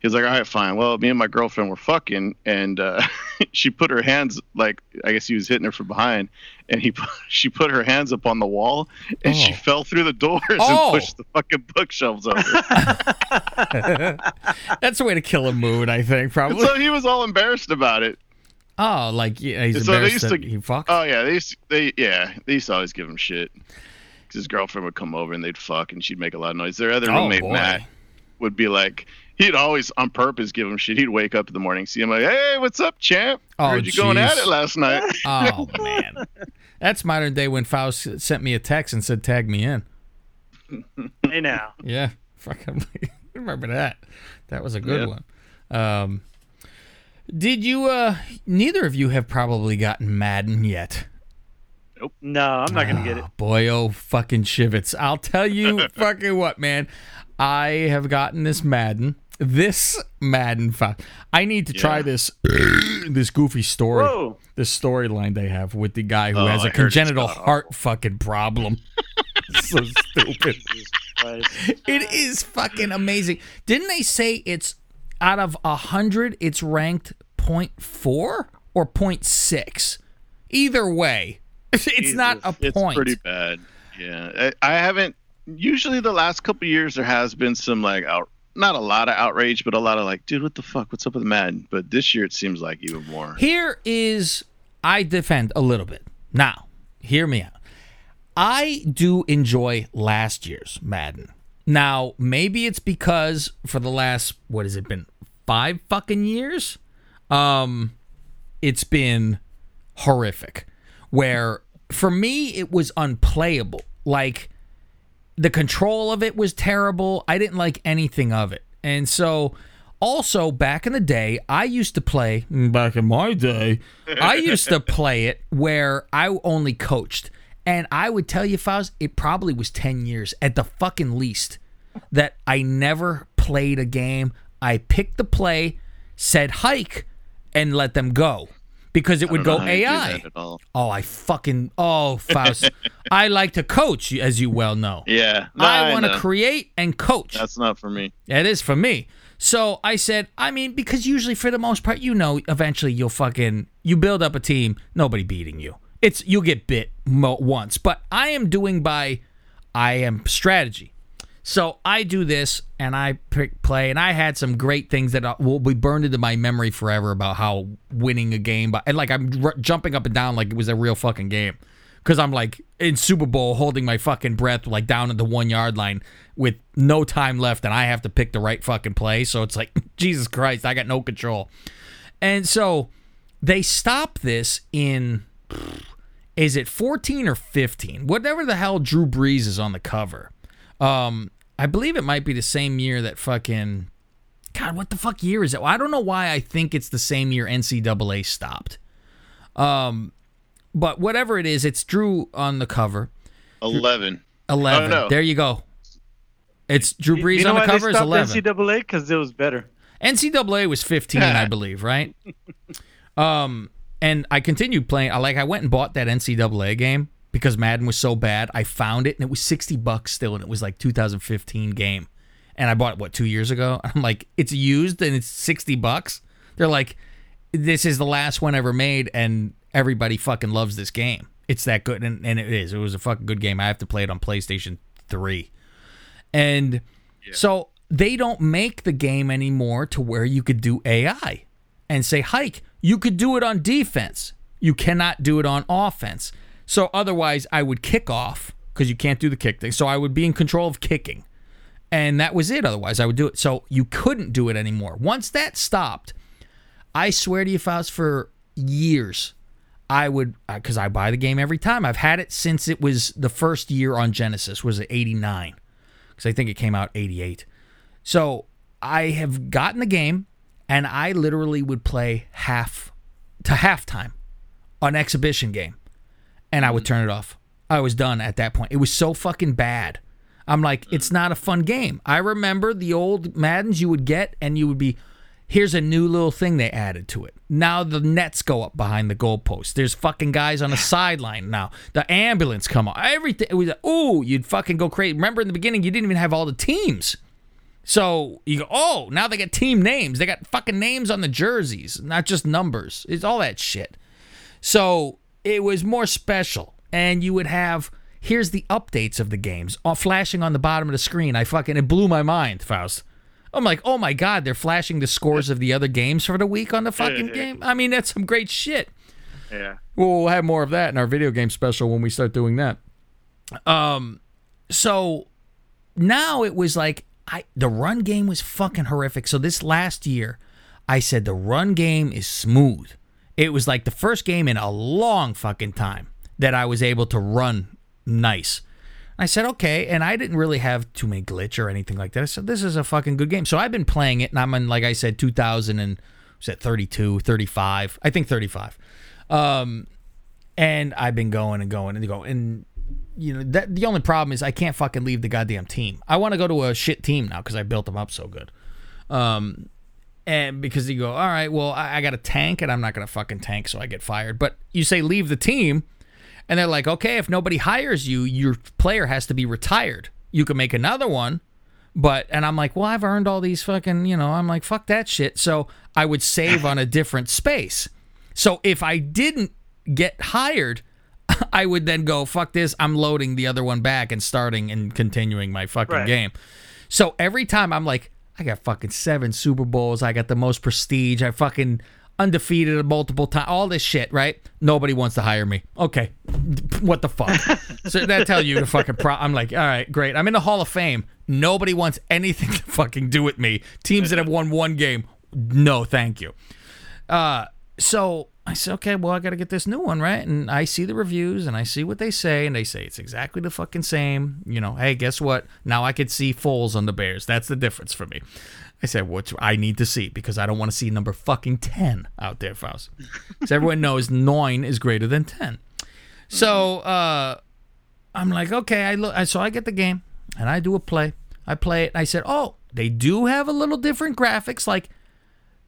he's like, "All right, fine. Well, me and my girlfriend were fucking, and uh, she put her hands like I guess he was hitting her from behind, and he put, she put her hands up on the wall, and she Oh. fell through the doors Oh. and pushed the fucking bookshelves over. that's the way to kill a mood, I think, probably. so he was all embarrassed about it. Oh, like yeah, he's So they used to- he fucked. Oh yeah, they used they yeah they used to always give him shit. Cause his girlfriend would come over and they'd fuck, and she'd make a lot of noise. Their other Oh, roommate boy. Matt would be like, he'd always on purpose give him shit. He'd wake up in the morning, see him like, "Hey, what's up, champ? Oh, Heard you going at it last night." Oh man, that's modern day when Faust sent me a text and said tag me in. Hey now. Yeah, fucking remember that. That was a good Yeah. one. Um, did you? uh Neither of you have probably gotten Madden yet. Nope. No, I'm not gonna get it. Oh, boy, oh fucking shivets! I'll tell you fucking what, man. I have gotten this Madden. This Madden. Fu- I need to try Yeah. this. this goofy story. Whoa. This storyline they have with the guy who Oh, has I a heard it's congenital god-awful. heart fucking problem. so stupid. Jesus Christ. It is fucking amazing. Didn't they say it's out of a hundred, it's ranked 0.4 or 0.6? Either way, it's not a point. it's point. pretty bad. Yeah, I, I haven't. Usually, the last couple years there has been some like out, not a lot of outrage, but a lot of like, dude, what the fuck? What's up with Madden? But this year it seems like even more. Here is I defend a little bit. Now, hear me out. I do enjoy last year's Madden. Now, maybe it's because for the last what has it been? 5 fucking years? Um it's been horrific. Where for me it was unplayable. Like the control of it was terrible. I didn't like anything of it. And so also back in the day, I used to play mm, back in my day, I used to play it where I only coached. And I would tell you, Faust, it probably was 10 years at the fucking least that I never played a game. I picked the play, said hike, and let them go because it would go how you do AI. that at all. Oh, I fucking oh Faust. I like to coach, as you well know. Yeah, no, I want to create and coach. That's not for me. It is for me. So I said, I mean, because usually for the most part, you know, eventually you'll fucking you build up a team, nobody beating you. It's you'll get bit mo- once, but I am doing by I am strategy. So I do this and I pick play, and I had some great things that uh, will be burned into my memory forever about how winning a game, but and like I'm r- jumping up and down like it was a real fucking game, because I'm like in Super Bowl holding my fucking breath like down at the one yard line with no time left, and I have to pick the right fucking play. So it's like Jesus Christ, I got no control, and so they stop this in is it 14 or 15 whatever the hell drew brees is on the cover. Um i believe it might be the same year that fucking god what the fuck year is it i don't know why i think it's the same year ncaa stopped um but whatever it is it's drew on the cover Eleven. 11 Oh, no. there you go it's drew brees you know on the cover they is 11 NCAA because it was better. NCAA was 15, I believe, right? Um, and I continued playing. I like I went and bought that NCAA game because Madden was so bad. I found it and it was 60 bucks still, and it was like 2015 game. And I bought it what two years ago. I'm like, it's used and it's 60 bucks. They're like, this is the last one ever made, and everybody fucking loves this game. It's that good, and, and it is. It was a fucking good game. I have to play it on PlayStation 3. And so they don't make the game anymore to where you could do AI and say, Hike, You could do it on defense. You cannot do it on offense. So otherwise, I would kick off because you can't do the kick thing. So I would be in control of kicking. And that was it. Otherwise, I would do it. So you couldn't do it anymore. Once that stopped, I swear to you, Faust, for years, I would, uh, because I buy the game every time. I've had it since it was the first year on Genesis, was it 89? Because I think it came out 88. So I have gotten the game, and I literally would play half to halftime an exhibition game, and I would mm. turn it off. I was done at that point. It was so fucking bad. I'm like, it's mm. not a fun game. I remember the old Maddens you would get, and you would be, here's a new little thing they added to it. Now the nets go up behind the goalpost. There's fucking guys on the sideline now. The ambulance come on. Everything. It was like, ooh, you'd fucking go crazy. Remember in the beginning, you didn't even have all the teams. So you go, oh, now they got team names. They got fucking names on the jerseys, not just numbers. It's all that shit. So it was more special. And you would have, here's the updates of the games all flashing on the bottom of the screen. I fucking, it blew my mind, Faust. I'm like, oh my God, they're flashing the scores of the other games for the week on the fucking game. I mean, that's some great shit. Yeah. Well, we'll have more of that in our video game special when we start doing that. Um, so now it was like I the run game was fucking horrific. So this last year, I said the run game is smooth. It was like the first game in a long fucking time that I was able to run nice. I said, okay. And I didn't really have too many glitch or anything like that. I said, this is a fucking good game. So I've been playing it, and I'm in, like I said, 2000 and was that 32, 35? I think 35. Um, and I've been going and going and going. And, you know, that the only problem is I can't fucking leave the goddamn team. I want to go to a shit team now because I built them up so good. Um, and because you go, all right, well, I, I got a tank and I'm not going to fucking tank, so I get fired. But you say leave the team and they're like, okay, if nobody hires you, your player has to be retired. You can make another one, but and I'm like, well, I've earned all these fucking, you know, I'm like, fuck that shit. So I would save on a different space. So if I didn't get hired, I would then go, fuck this, I'm loading the other one back and starting and continuing my fucking Right. game. So every time I'm like, I got fucking seven Super Bowls, I got the most prestige, I fucking undefeated multiple times, all this shit, right? Nobody wants to hire me. Okay, what the fuck? so that tell you the fucking pro. I'm like, all right, great. I'm in the Hall of Fame. Nobody wants anything to fucking do with me. Teams that have won one game, no, thank you. Uh, so I said, okay, well, I got to get this new one, right? And I see the reviews and I see what they say, and they say it's exactly the fucking same. You know, hey, guess what? Now I could see Foles on the Bears. That's the difference for me. I said, what I need to see because I don't want to see number fucking 10 out there, Faust. Because everyone knows nine is greater than 10. So uh, I'm like, okay, I look, so I get the game and I do a play. I play it. And I said, oh, they do have a little different graphics. Like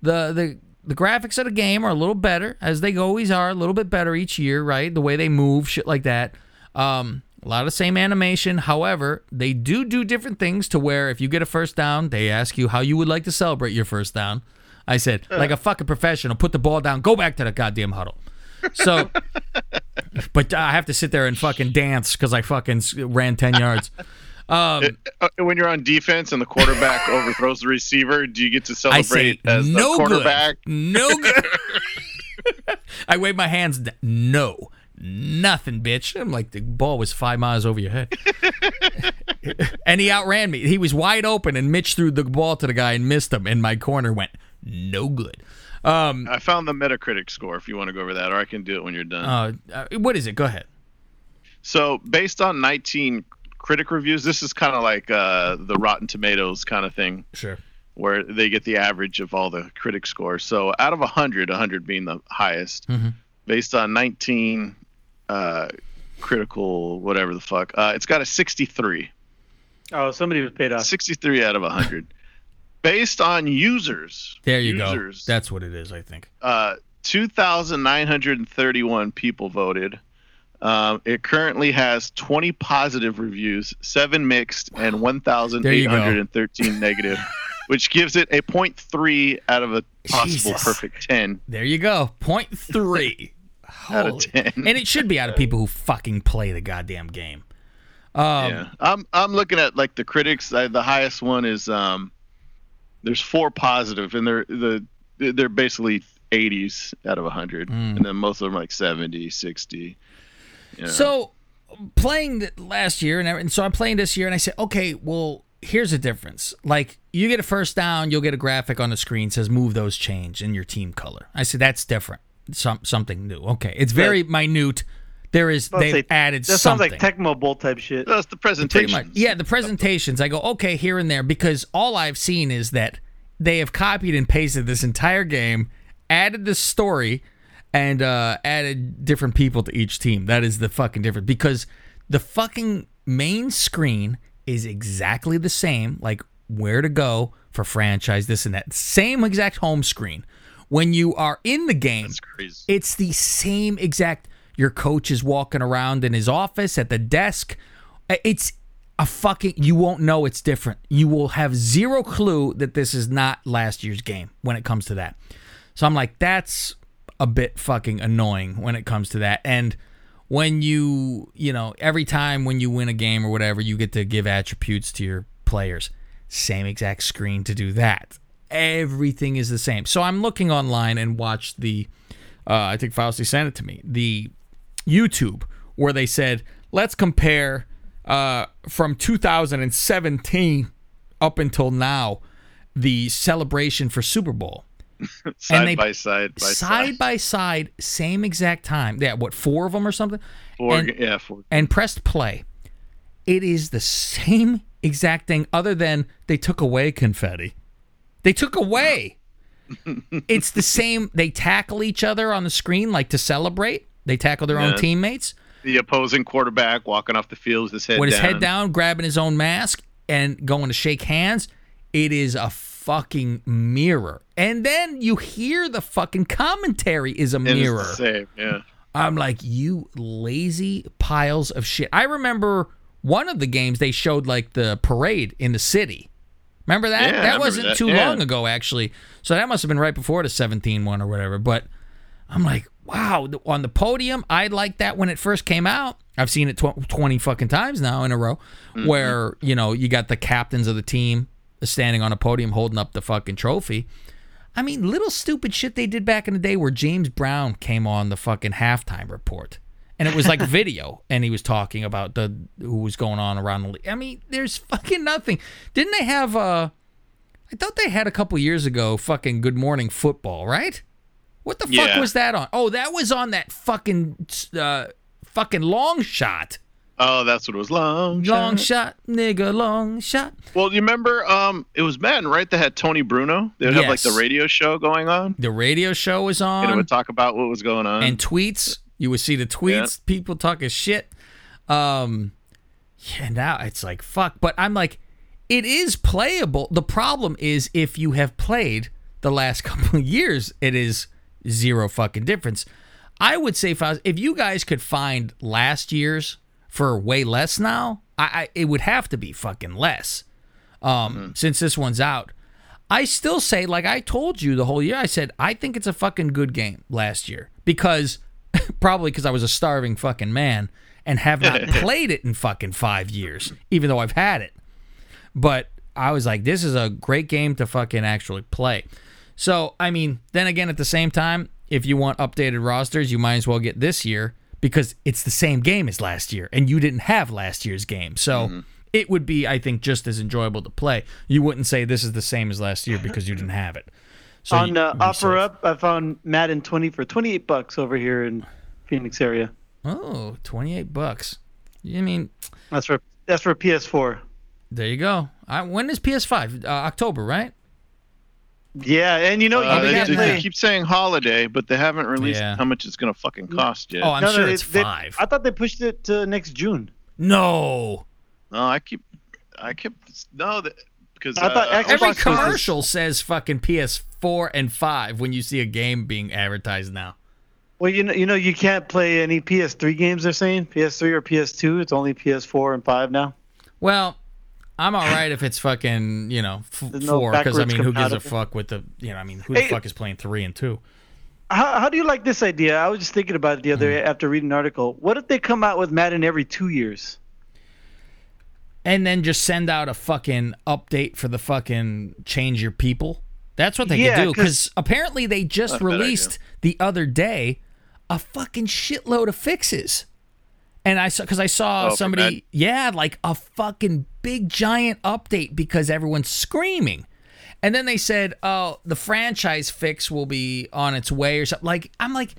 the the the graphics of the game are a little better, as they always are, a little bit better each year, right? The way they move, shit like that. Um, a lot of the same animation. However, they do do different things to where if you get a first down, they ask you how you would like to celebrate your first down. I said, like a fucking professional, put the ball down, go back to the goddamn huddle. So, but I have to sit there and fucking dance because I fucking ran 10 yards. Um, Uh, when you're on defense and the quarterback overthrows the receiver, do you get to celebrate as the no quarterback? good, no good. I wave my hands. No, nothing, bitch. I'm like the ball was five miles over your head, and he outran me. He was wide open, and Mitch threw the ball to the guy and missed him. And my corner went no good. Um, I found the Metacritic score if you want to go over that, or I can do it when you're done. uh, uh, what is it? Go ahead. So, based on 19 critic reviews, this is kind of like uh, the Rotten Tomatoes kind of thing, Sure. where they get the average of all the critic scores. So, out of 100, 100 being the highest, Mhm. based on 19 uh, critical, whatever the fuck, uh, it's got a 63. Oh, somebody was paid off. 63 out of 100. based on users, There you users, go. That's what it is. I think. uh, 2,931 people voted. Um, it currently has 20 positive reviews, seven mixed, and 1,813 negative, which gives it a 0.3 out of a possible Jesus. perfect 10. There you go. Point three. Out of 10. And it should be out of people who fucking play the goddamn game. Um, yeah, I'm I'm looking at like the critics. Uh, the highest one is um, there's four positive, and they're the they're basically 80s out of 100, Mm. and then most of them are like 70, 60. You. So playing th- last year and, every- and so I'm playing this year and I said, okay, well, here's the difference. Like you get a first down, you'll get a graphic on the screen says move those change in your team color. I said that's different. Some something new. Okay, it's very minute. There is they've say- added That something. sounds like Tecmo Bowl type shit. that's the Pretty presentation. Yeah, the presentations. I go, okay, here and there, because all I've seen is that they have copied and pasted this entire game, added the story, and uh, added different people to each team. That is the fucking difference. Because the fucking main screen is exactly the same, like where to go for franchise, this and that. Same exact home screen. When you are in the game, it's the same exact. Your coach is walking around in his office at the desk. It's a fucking. You won't know it's different. You will have zero clue that this is not last year's game when it comes to that. So I'm like, that's a bit fucking annoying when it comes to that. And when you, you know, every time when you win a game or whatever, you get to give attributes to your players. Same exact screen to do that. Everything is the same. So I'm looking online and watched the, uh, I think Fausti sent it to me, the YouTube where they said, let's compare uh, from 2017 up until now the celebration for Super Bowl side they- by side by side side. by side, same exact time. Yeah, what four of them or something? Four, and, yeah, four. and pressed play. It is the same exact thing, other than they took away confetti. They took away. it's the same. They tackle each other on the screen like to celebrate. They tackle their own Yeah. teammates The opposing quarterback walking off the field with his head with his down. head down, grabbing his own mask and going to shake hands. It is a fucking mirror. And then you hear the fucking commentary is a mirror. the same, yeah. I'm like, you lazy piles of shit. I remember one of the games they showed like the parade in the city. Remember that? Yeah, that remember wasn't that, too yeah. long ago, actually. So that must have been right before the 17 one or whatever. But I'm like, wow, on the podium, I liked that when it first came out. I've seen it tw- 20 fucking times now in a row, Mm-hmm. where, you know, you got the captains of the team standing on a podium holding up the fucking trophy. I mean, little stupid shit they did back in the day where James Brown came on the fucking halftime report. And it was like video, and he was talking about the who was going on around the league. I mean, there's fucking nothing. Didn't they have uh I thought they had a couple years ago fucking Good Morning Football, right? What the fuck Yeah. was that on? Oh, that was on that fucking uh fucking long shot. Oh, that's what it was. Long, Long shot. shot, nigga, long shot. Well, you remember, um, it was Madden, right? That had Tony Bruno. They would have like the radio show going on, The radio show was on. and it would talk about what was going on. and tweets. You would see the tweets, people talking shit. Um, yeah, now it's like fuck. But I'm like, it is playable. The problem is if you have played the last couple of years, it is zero fucking difference. I would say if I was, if you guys could find last year's for way less now, I, I it would have to be fucking less. Um, since this one's out. I still say, like I told you the whole year, I said, I think it's a fucking good game last year because probably because I was a starving fucking man and have not played it in fucking five years, even though I've had it. But I was like, this is a great game to fucking actually play. So, I mean, then again, at the same time, if you want updated rosters, you might as well get this year because it's the same game as last year and you didn't have last year's game. So it would be, I think, just as enjoyable to play. You wouldn't say this is the same as last year because you didn't have it. So on uh, offer safe. up, I found Madden 20 for 28 bucks over here in Phoenix area. Oh, 28 bucks. You mean, That's for that's for PS4. there you go. I, when is PS5? Uh, October, right? Yeah, and you know Uh, you they, they keep saying holiday, but they haven't released Yeah. how much it's going to fucking cost yet. Oh, I'm No, no, sure they- it's they- five. I thought they pushed it to next June. no. no, I keep, I keep, no, because I thought uh, Xbox Every was commercial says fucking PS4 and 5 when you see a game being advertised now. Well, you know, you know, you can't play any PS3 games. They're saying PS3 or PS2. It's only PS4 and five now. Well, I'm all right if it's fucking, you know, f- no four, because, I mean, who gives a fuck with the, you know, I mean, who the Hey- fuck is playing three and two? How, how do you like this idea? I was just thinking about it the other Hmm. day after reading an article. What if they come out with Madden every two years? And then just send out a fucking update for the fucking change your people. That's what they Yeah, could do because apparently they just Not a bad released the other day a fucking shitload of fixes. And I saw because I saw Oh, somebody, yeah, like a fucking big giant update because everyone's screaming. And then they said, "Oh, the franchise fix will be on its way or something." Like I'm like,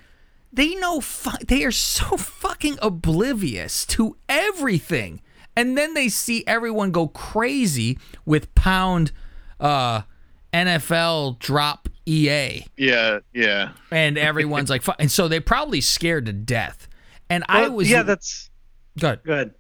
they know fu- they are so fucking oblivious to everything. And then they see everyone go crazy with pound uh NFL drop EA Yeah, yeah. and everyone's like fu- and so they're probably scared to death. And I was yeah, that's good. good.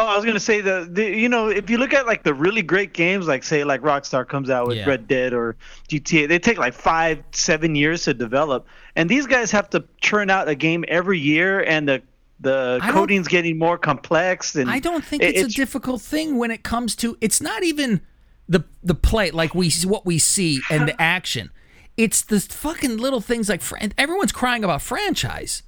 Oh, I was gonna say the, the you know if you look at like the really great games like say like Rockstar comes out with Yeah. Red Dead or GTA, they take like five seven years to develop, and these guys have to churn out a game every year, and the the I coding's getting more complex. And I don't think it- it's, a difficult thing when it comes to it's not even the the play like we what we see and the action. It's the fucking little things like everyone's crying about franchise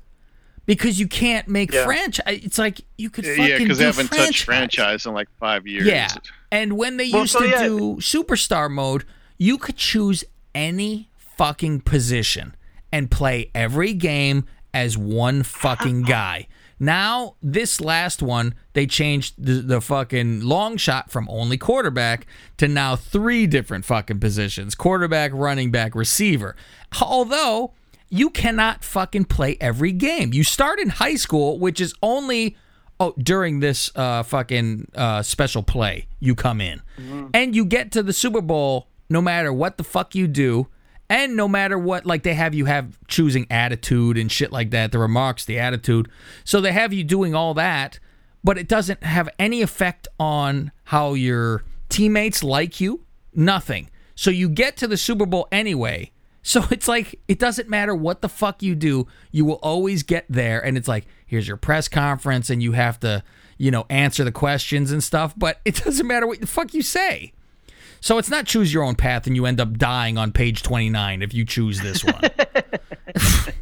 because you can't make Yeah. franchise. It's like you could fucking Yeah, because they haven't touched franchise in like five years. Yeah. And when they Well, used so, to yeah. do superstar mode, you could choose any fucking position and play every game as one fucking guy. Now, this last one, they changed the, the fucking long shot from only quarterback to now three different fucking positions quarterback, running back, receiver. Although, you cannot fucking play every game. You start in high school, which is only oh during this uh fucking uh special play you come in. And you get to the super bowl no matter what the fuck you do. And no matter what like they have you have choosing attitude and shit like that the remarks the attitude. So they have you doing all that but it doesn't have any effect on how your teammates like you. Nothing. So you get to the super bowl anyway so it's like it doesn't matter what the fuck you do, you will always get there and it's like here's your press conference and you have to, you know, answer the questions and stuff, but it doesn't matter what the fuck you say. So it's not choose your own path and you end up dying on page 29 if you choose this one.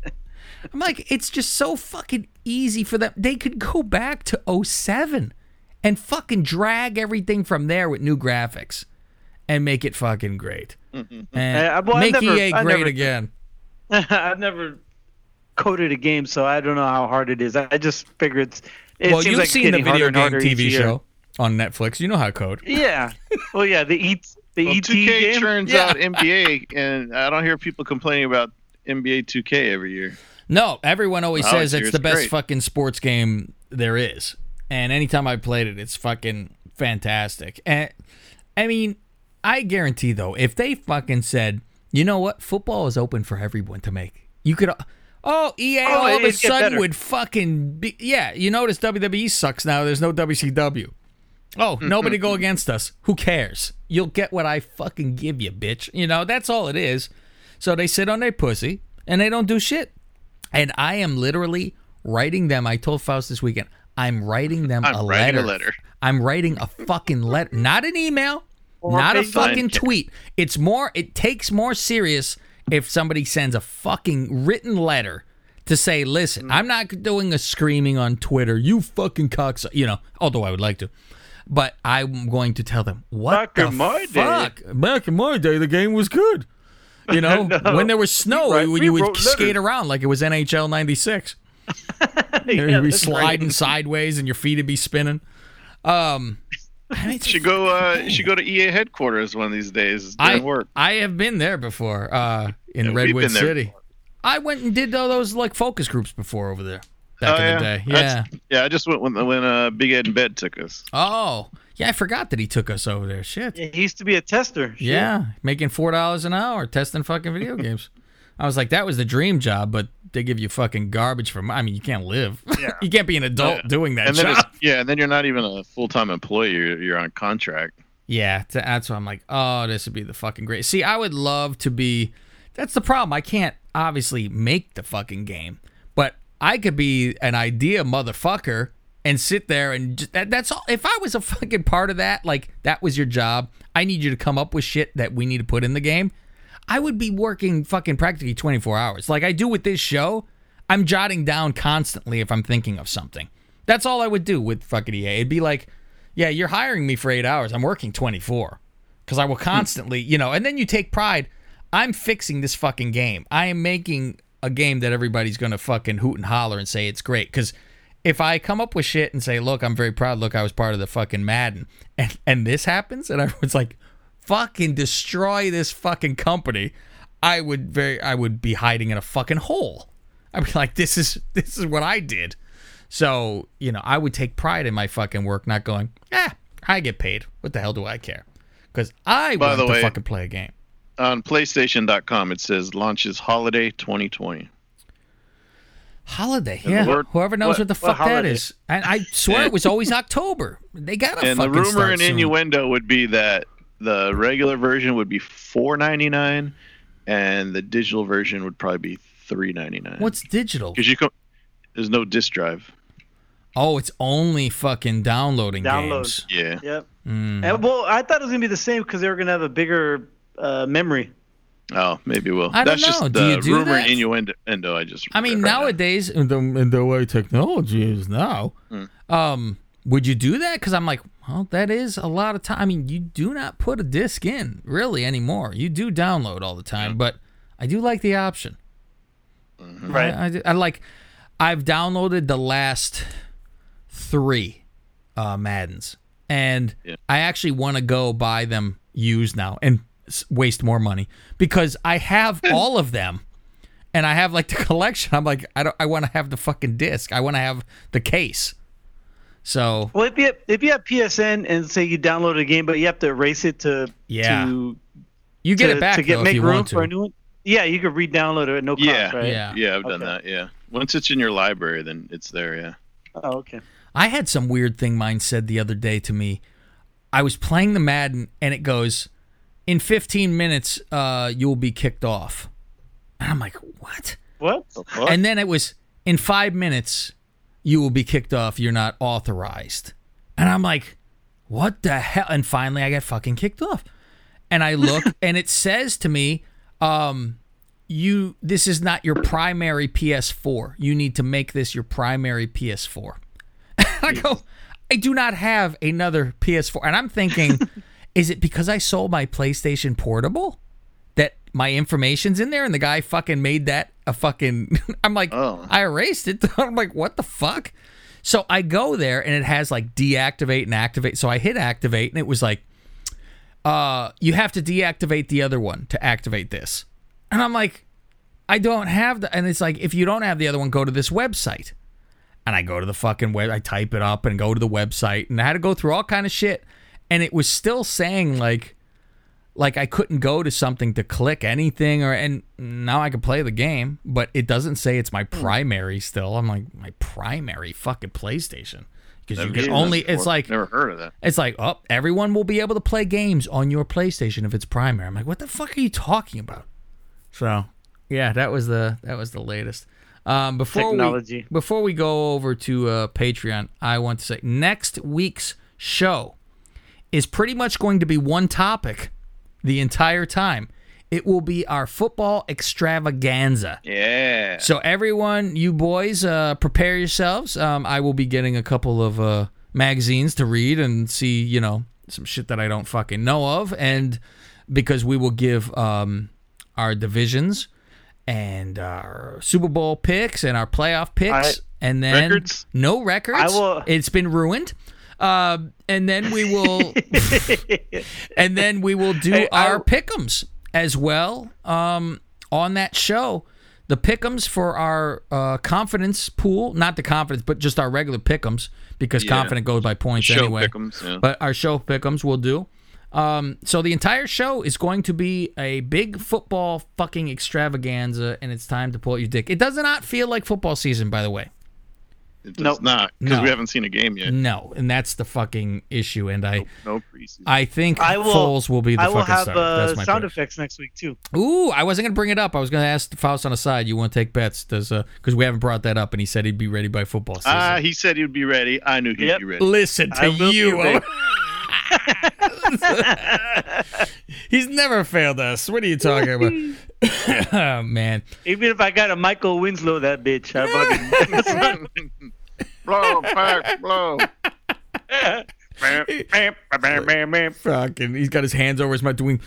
I'm like it's just so fucking easy for them. They could go back to 07 and fucking drag everything from there with new graphics and make it fucking great. And Uh, well, I make never- EA I great never- again. I've never coded a game, so I don't know how hard it is. I I just figure it's. It well, you've like seen the video game TV show on Netflix. You know how to code. Yeah. Well, yeah. The E the Well, ET 2K game. turns Yeah. out NBA, and I don't hear people complaining about NBA 2K every year. No, everyone always Oh, says it's- it's the best great. fucking sports game there is. And anytime I played it, it's fucking fantastic. And I mean, I guarantee though, if they fucking said, you know what, football is open for everyone to make. You could, oh, EA Oh, all of a sudden would fucking be, yeah. You notice WWE sucks now. There's no WCW. Oh, nobody go against us. Who cares? You'll get what I fucking give you, bitch. You know, that's all it is. So they sit on their pussy and they don't do shit. And I am literally writing them. I told Faust this weekend, I'm writing them I'm a writing letter. a letter. I'm writing a fucking letter, not an email, not a fucking tweet. It's more. It takes more serious if somebody sends a fucking written letter to say, "Listen, Mm. I'm not doing a screaming on Twitter. You fucking cocks." You know, although I would like to. But I'm going to tell them what Back the in my day. fuck. Back in my day, the game was good. You know, No. when there was snow, Right, you, you would skate letters. around like it was NHL '96. Yeah, You'd be sliding right. sideways, and your feet would be spinning. Um, I mean, it's Should go. Uh, should go to EA headquarters one of these days I, work. I have been there before uh, in Yeah, Redwood City. before. I went and did all those like focus groups before over there Oh, back in yeah. the day. Yeah. That's- yeah. I just went when when uh, Big Ed and Bed took us. Oh, yeah. I forgot that he took us over there. Shit. Yeah, he used to be a tester. Shit. Yeah, making four dollars an hour testing fucking video games. I was like, that was the dream job, but they give you fucking garbage for. I mean, you can't live. Yeah. you can't be an adult Yeah. doing that and job. yeah, and then you're not even a full time employee. You're, you're on contract. Yeah, th- that's why I'm like, oh, this would be the fucking great. See, I would love to be. That's the problem. I can't obviously make the fucking game, but I could be an idea motherfucker and sit there and just, that, that's all. If I was a fucking part of that, like that was your job, I need you to come up with shit that we need to put in the game. I would be working fucking practically 24 hours, like I do with this show. I'm jotting down constantly if I'm thinking of something. That's all I would do with fucking EA. It'd be like, yeah, you're hiring me for eight hours. I'm working 24 because I will hmm. constantly, you know, and then you take pride. I'm fixing this fucking game. I am making a game that everybody's gonna fucking hoot and holler and say it's great. Because if I come up with shit and say, "Look, I'm very proud. Look, I was part of the fucking Madden," and and this happens, and everyone's like, "Fucking destroy this fucking company," I would very, I would be hiding in a fucking hole. I'd be like, "This is this is what I did." So you know, I would take pride in my fucking work, not going, "Ah, I get paid. What the hell do I care?" Because I By want to way- fucking play a game. On PlayStation.com, it says launches holiday 2020. Holiday, yeah. Whoever knows what, what- the fuck that holiday? is. And I swear it was always October. They gotta And the rumor and soon. innuendo would be that the regular version would be 4.99, and the digital version would probably be 3.99. What's digital? Because you can, there's no disc drive. Oh, it's only fucking downloading Download. games. Yeah. Yep. Mm. And, well, I thought it was gonna be the same because they were gonna have a bigger uh, memory. Oh, maybe we'll. I don't That's know. just Do the you do rumor that? and innuendo. I just. I mean, read right now. nowadays, in the, in the way technology is now, Hmm. um, would you do that? Because I'm like, well, that is a lot of time. I mean, you do not put a disc in really anymore. You do download all the time, but I do like the option. Mm-hmm. Right. I, I, do- I like. I've downloaded the last three uh, Maddens, and Yeah. I actually want to go buy them used now and s- waste more money because I have all of them, and I have like the collection. I'm like, I don't. I want to have the fucking disc. I want to have the case. So Well, if you have, if you have PSN and say you download a game, but you have to erase it to Yeah. to, you get to, it back to get though, if make you room want for a to. new one. Yeah, you could re-download it at no cost, Yeah. right? Yeah. Yeah, I've done Okay. that. Yeah. Once it's in your library, then it's there. Yeah. Oh, okay. I had some weird thing mine said the other day to me. I was playing the Madden and it goes, in 15 minutes, uh, you'll be kicked off. And I'm like, what? What? And then it was, in five minutes, you will be kicked off. You're not authorized. And I'm like, what the hell? And finally, I get fucking kicked off. And I look and it says to me, um, you this is not your primary PS4. You need to make this your primary PS4. I go, I do not have another PS4. And I'm thinking, is it because I sold my PlayStation Portable that my information's in there and the guy fucking made that a fucking I'm like Oh. I erased it. I'm like, what the fuck? So I go there and it has like deactivate and activate. So I hit activate and it was like, uh, you have to deactivate the other one to activate this. And I'm like, I don't have the and it's like if you don't have the other one, go to this website. And I go to the fucking web, I type it up and go to the website, and I had to go through all kind of shit, and it was still saying like, like I couldn't go to something to click anything, or and now I can play the game, but it doesn't say it's my primary still. I'm like my primary fucking PlayStation because you can only. It's like Never heard of that. it's like, oh, everyone will be able to play games on your PlayStation if it's primary. I'm like, what the fuck are you talking about? So, yeah, that was the that was the latest. Um, before Technology. we before we go over to uh, Patreon, I want to say next week's show is pretty much going to be one topic the entire time. It will be our football extravaganza. Yeah. So everyone, you boys, uh, prepare yourselves. Um, I will be getting a couple of uh, magazines to read and see, you know, some shit that I don't fucking know of, and because we will give um, our divisions and our Super Bowl picks and our playoff picks, I- and then Records? no records. I will- It's been ruined. Uh, and then we will, and then we will do Hey, I- our pick'ems as well um, on that show. The pickums for our uh, confidence pool, not the confidence, but just our regular pickums because Yeah. confident goes by points Show anyway. pick'ems, yeah. But our show pickums will do. Um, so the entire show is going to be a big football fucking extravaganza, and it's time to pull out your dick. It does not feel like football season, by the way. It does Nope. not because No. we haven't seen a game yet. No, and that's the fucking issue. And I, No preseason. I think I will. Foles will be the I will fucking have starter. uh, That's my sound pick. effects next week too. Ooh, I wasn't gonna bring it up. I was gonna ask Faust on the side. You want to take bets? Does uh, because we haven't brought that up, and he said he'd be ready by football season. Ah, he said he'd be ready. I knew he'd Yep. be ready. Listen to will you. ready. He's never failed us. What are you talking about? oh, man. Even if I got a Michael Winslow, that bitch, I fucking blow, pack, blow. fucking, he's got his hands over his mouth doing,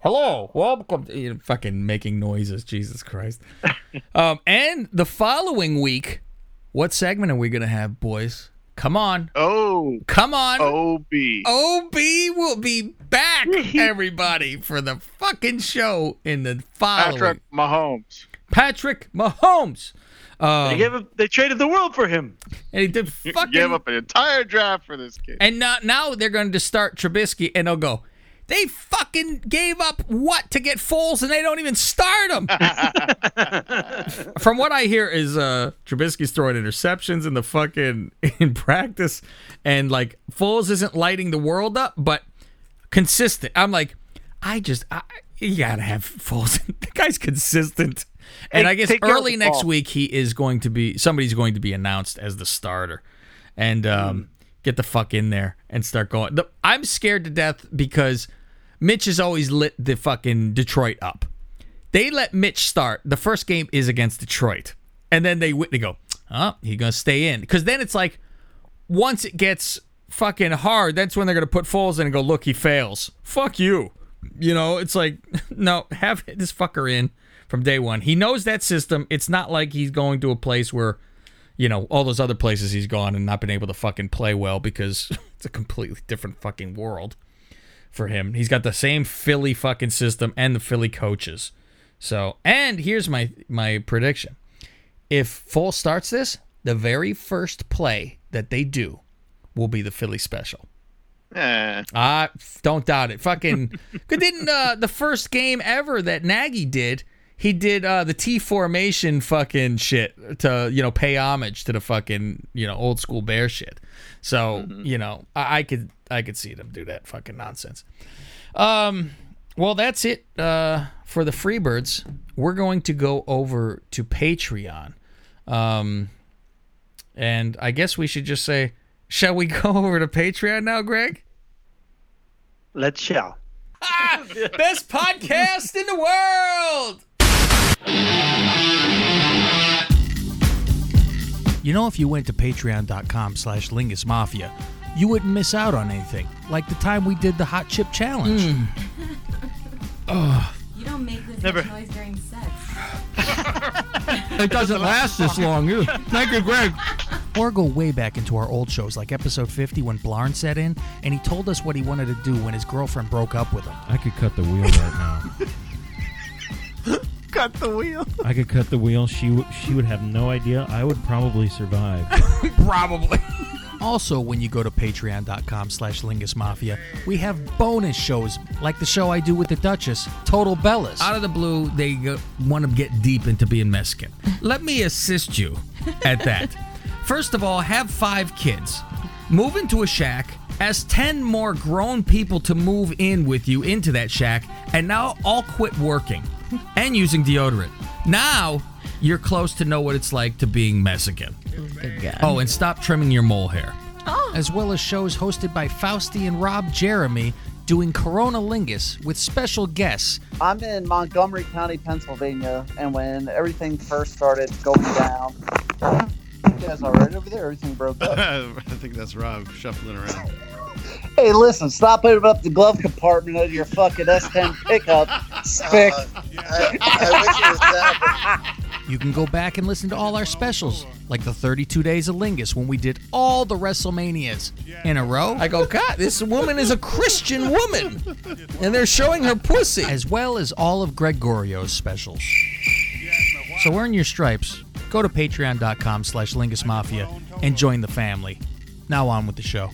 hello, welcome. You know, fucking making noises. Jesus Christ. um, and the following week, what segment are we gonna have, boys? Come on, Oh, come on. OB. OB will be back, everybody, for the fucking show in the following. Patrick Mahomes. Patrick Mahomes. Um, They gave him, they traded the world for him. and he did fucking. Gave up an entire draft for this kid. And now, now they're going to start Trubisky, and they'll go. They fucking gave up what to get Foles, and they don't even start him. From what I hear, is uh Trubisky's throwing interceptions in the fucking in practice, and like Foles isn't lighting the world up, but consistent. I'm like, I just, I, you gotta have Foles. the guy's consistent. And Take- I guess take care of early next ball. week he is going to be somebody's going to be announced as the starter, and um, get the fuck in there and start going. I'm scared to death because Mitch has always lit the fucking Detroit up. They let Mitch start. The first game is against Detroit, and then they they go, oh, he gonna stay in because then it's like once it gets fucking hard, that's when they're gonna put Foles in and go, look, he fails. Fuck you. You know, it's like no, have this fucker in from day one. He knows that system. It's not like he's going to a place where, you know, all those other places he's gone and not been able to fucking play well because it's a completely different fucking world for him. He's got the same Philly fucking system and the Philly coaches. So, and here's my my prediction. If Foles starts this, the very first play that they do will be the Philly special. Eh, Ah, don't doubt it. Fucking, didn't uh, the first game ever that Nagy did? He did uh, the T formation fucking shit to you know pay homage to the fucking you know old school bear shit. So you know I, I could I could see them do that fucking nonsense. Um, well that's it uh, for the Freebirds. We're going to go over to Patreon. Um, and I guess we should just say, shall we go over to Patreon now, Greg? Let's shall. Best podcast in the world. You know, if you went to patreon.com slash Lingus Mafia, you wouldn't miss out on anything. Like the time we did the hot chip challenge. Hmm. You don't make this Never. noise during sex. It doesn't last this long. Thank you, Greg. Or go way back into our old shows, like episode 50 when Blarn set in and he told us what he wanted to do when his girlfriend broke up with him. I could cut the wheel right now. Cut the wheel. I could cut the wheel. She w- she would have no idea. I would probably survive. Probably. Also, when you go to patreon.com slash Lingus Mafia, we have bonus shows like the show I do with the Duchess, Total Bellas. Out of the blue, they go, want to get deep into being Mexican. Let me assist you at that. First of all, have five kids. Move into a shack, ask 10 more grown people to move in with you into that shack, and now all quit working and using deodorant. Now you're close to know what it's like to being Mexican. Oh, and stop trimming your mole hair. Oh. As well as shows hosted by Fausti and Rob Jeremy doing Corona Lingus with special guests. I'm in Montgomery County, Pennsylvania, and when everything first started going down, you guys all right over there? Everything broke up. I think that's Rob shuffling around. hey, listen, stop putting up the glove compartment of your fucking S10 pickup, spick. You can go back and listen to all our specials, like the 32 Days of Lingus when we did all the WrestleManias in a row. I go, God, this woman is a Christian woman, and they're showing her pussy, as well as all of Gregorio's specials. So earn your stripes. Go to patreon.com slash Lingus Mafia and join the family. Now on with the show.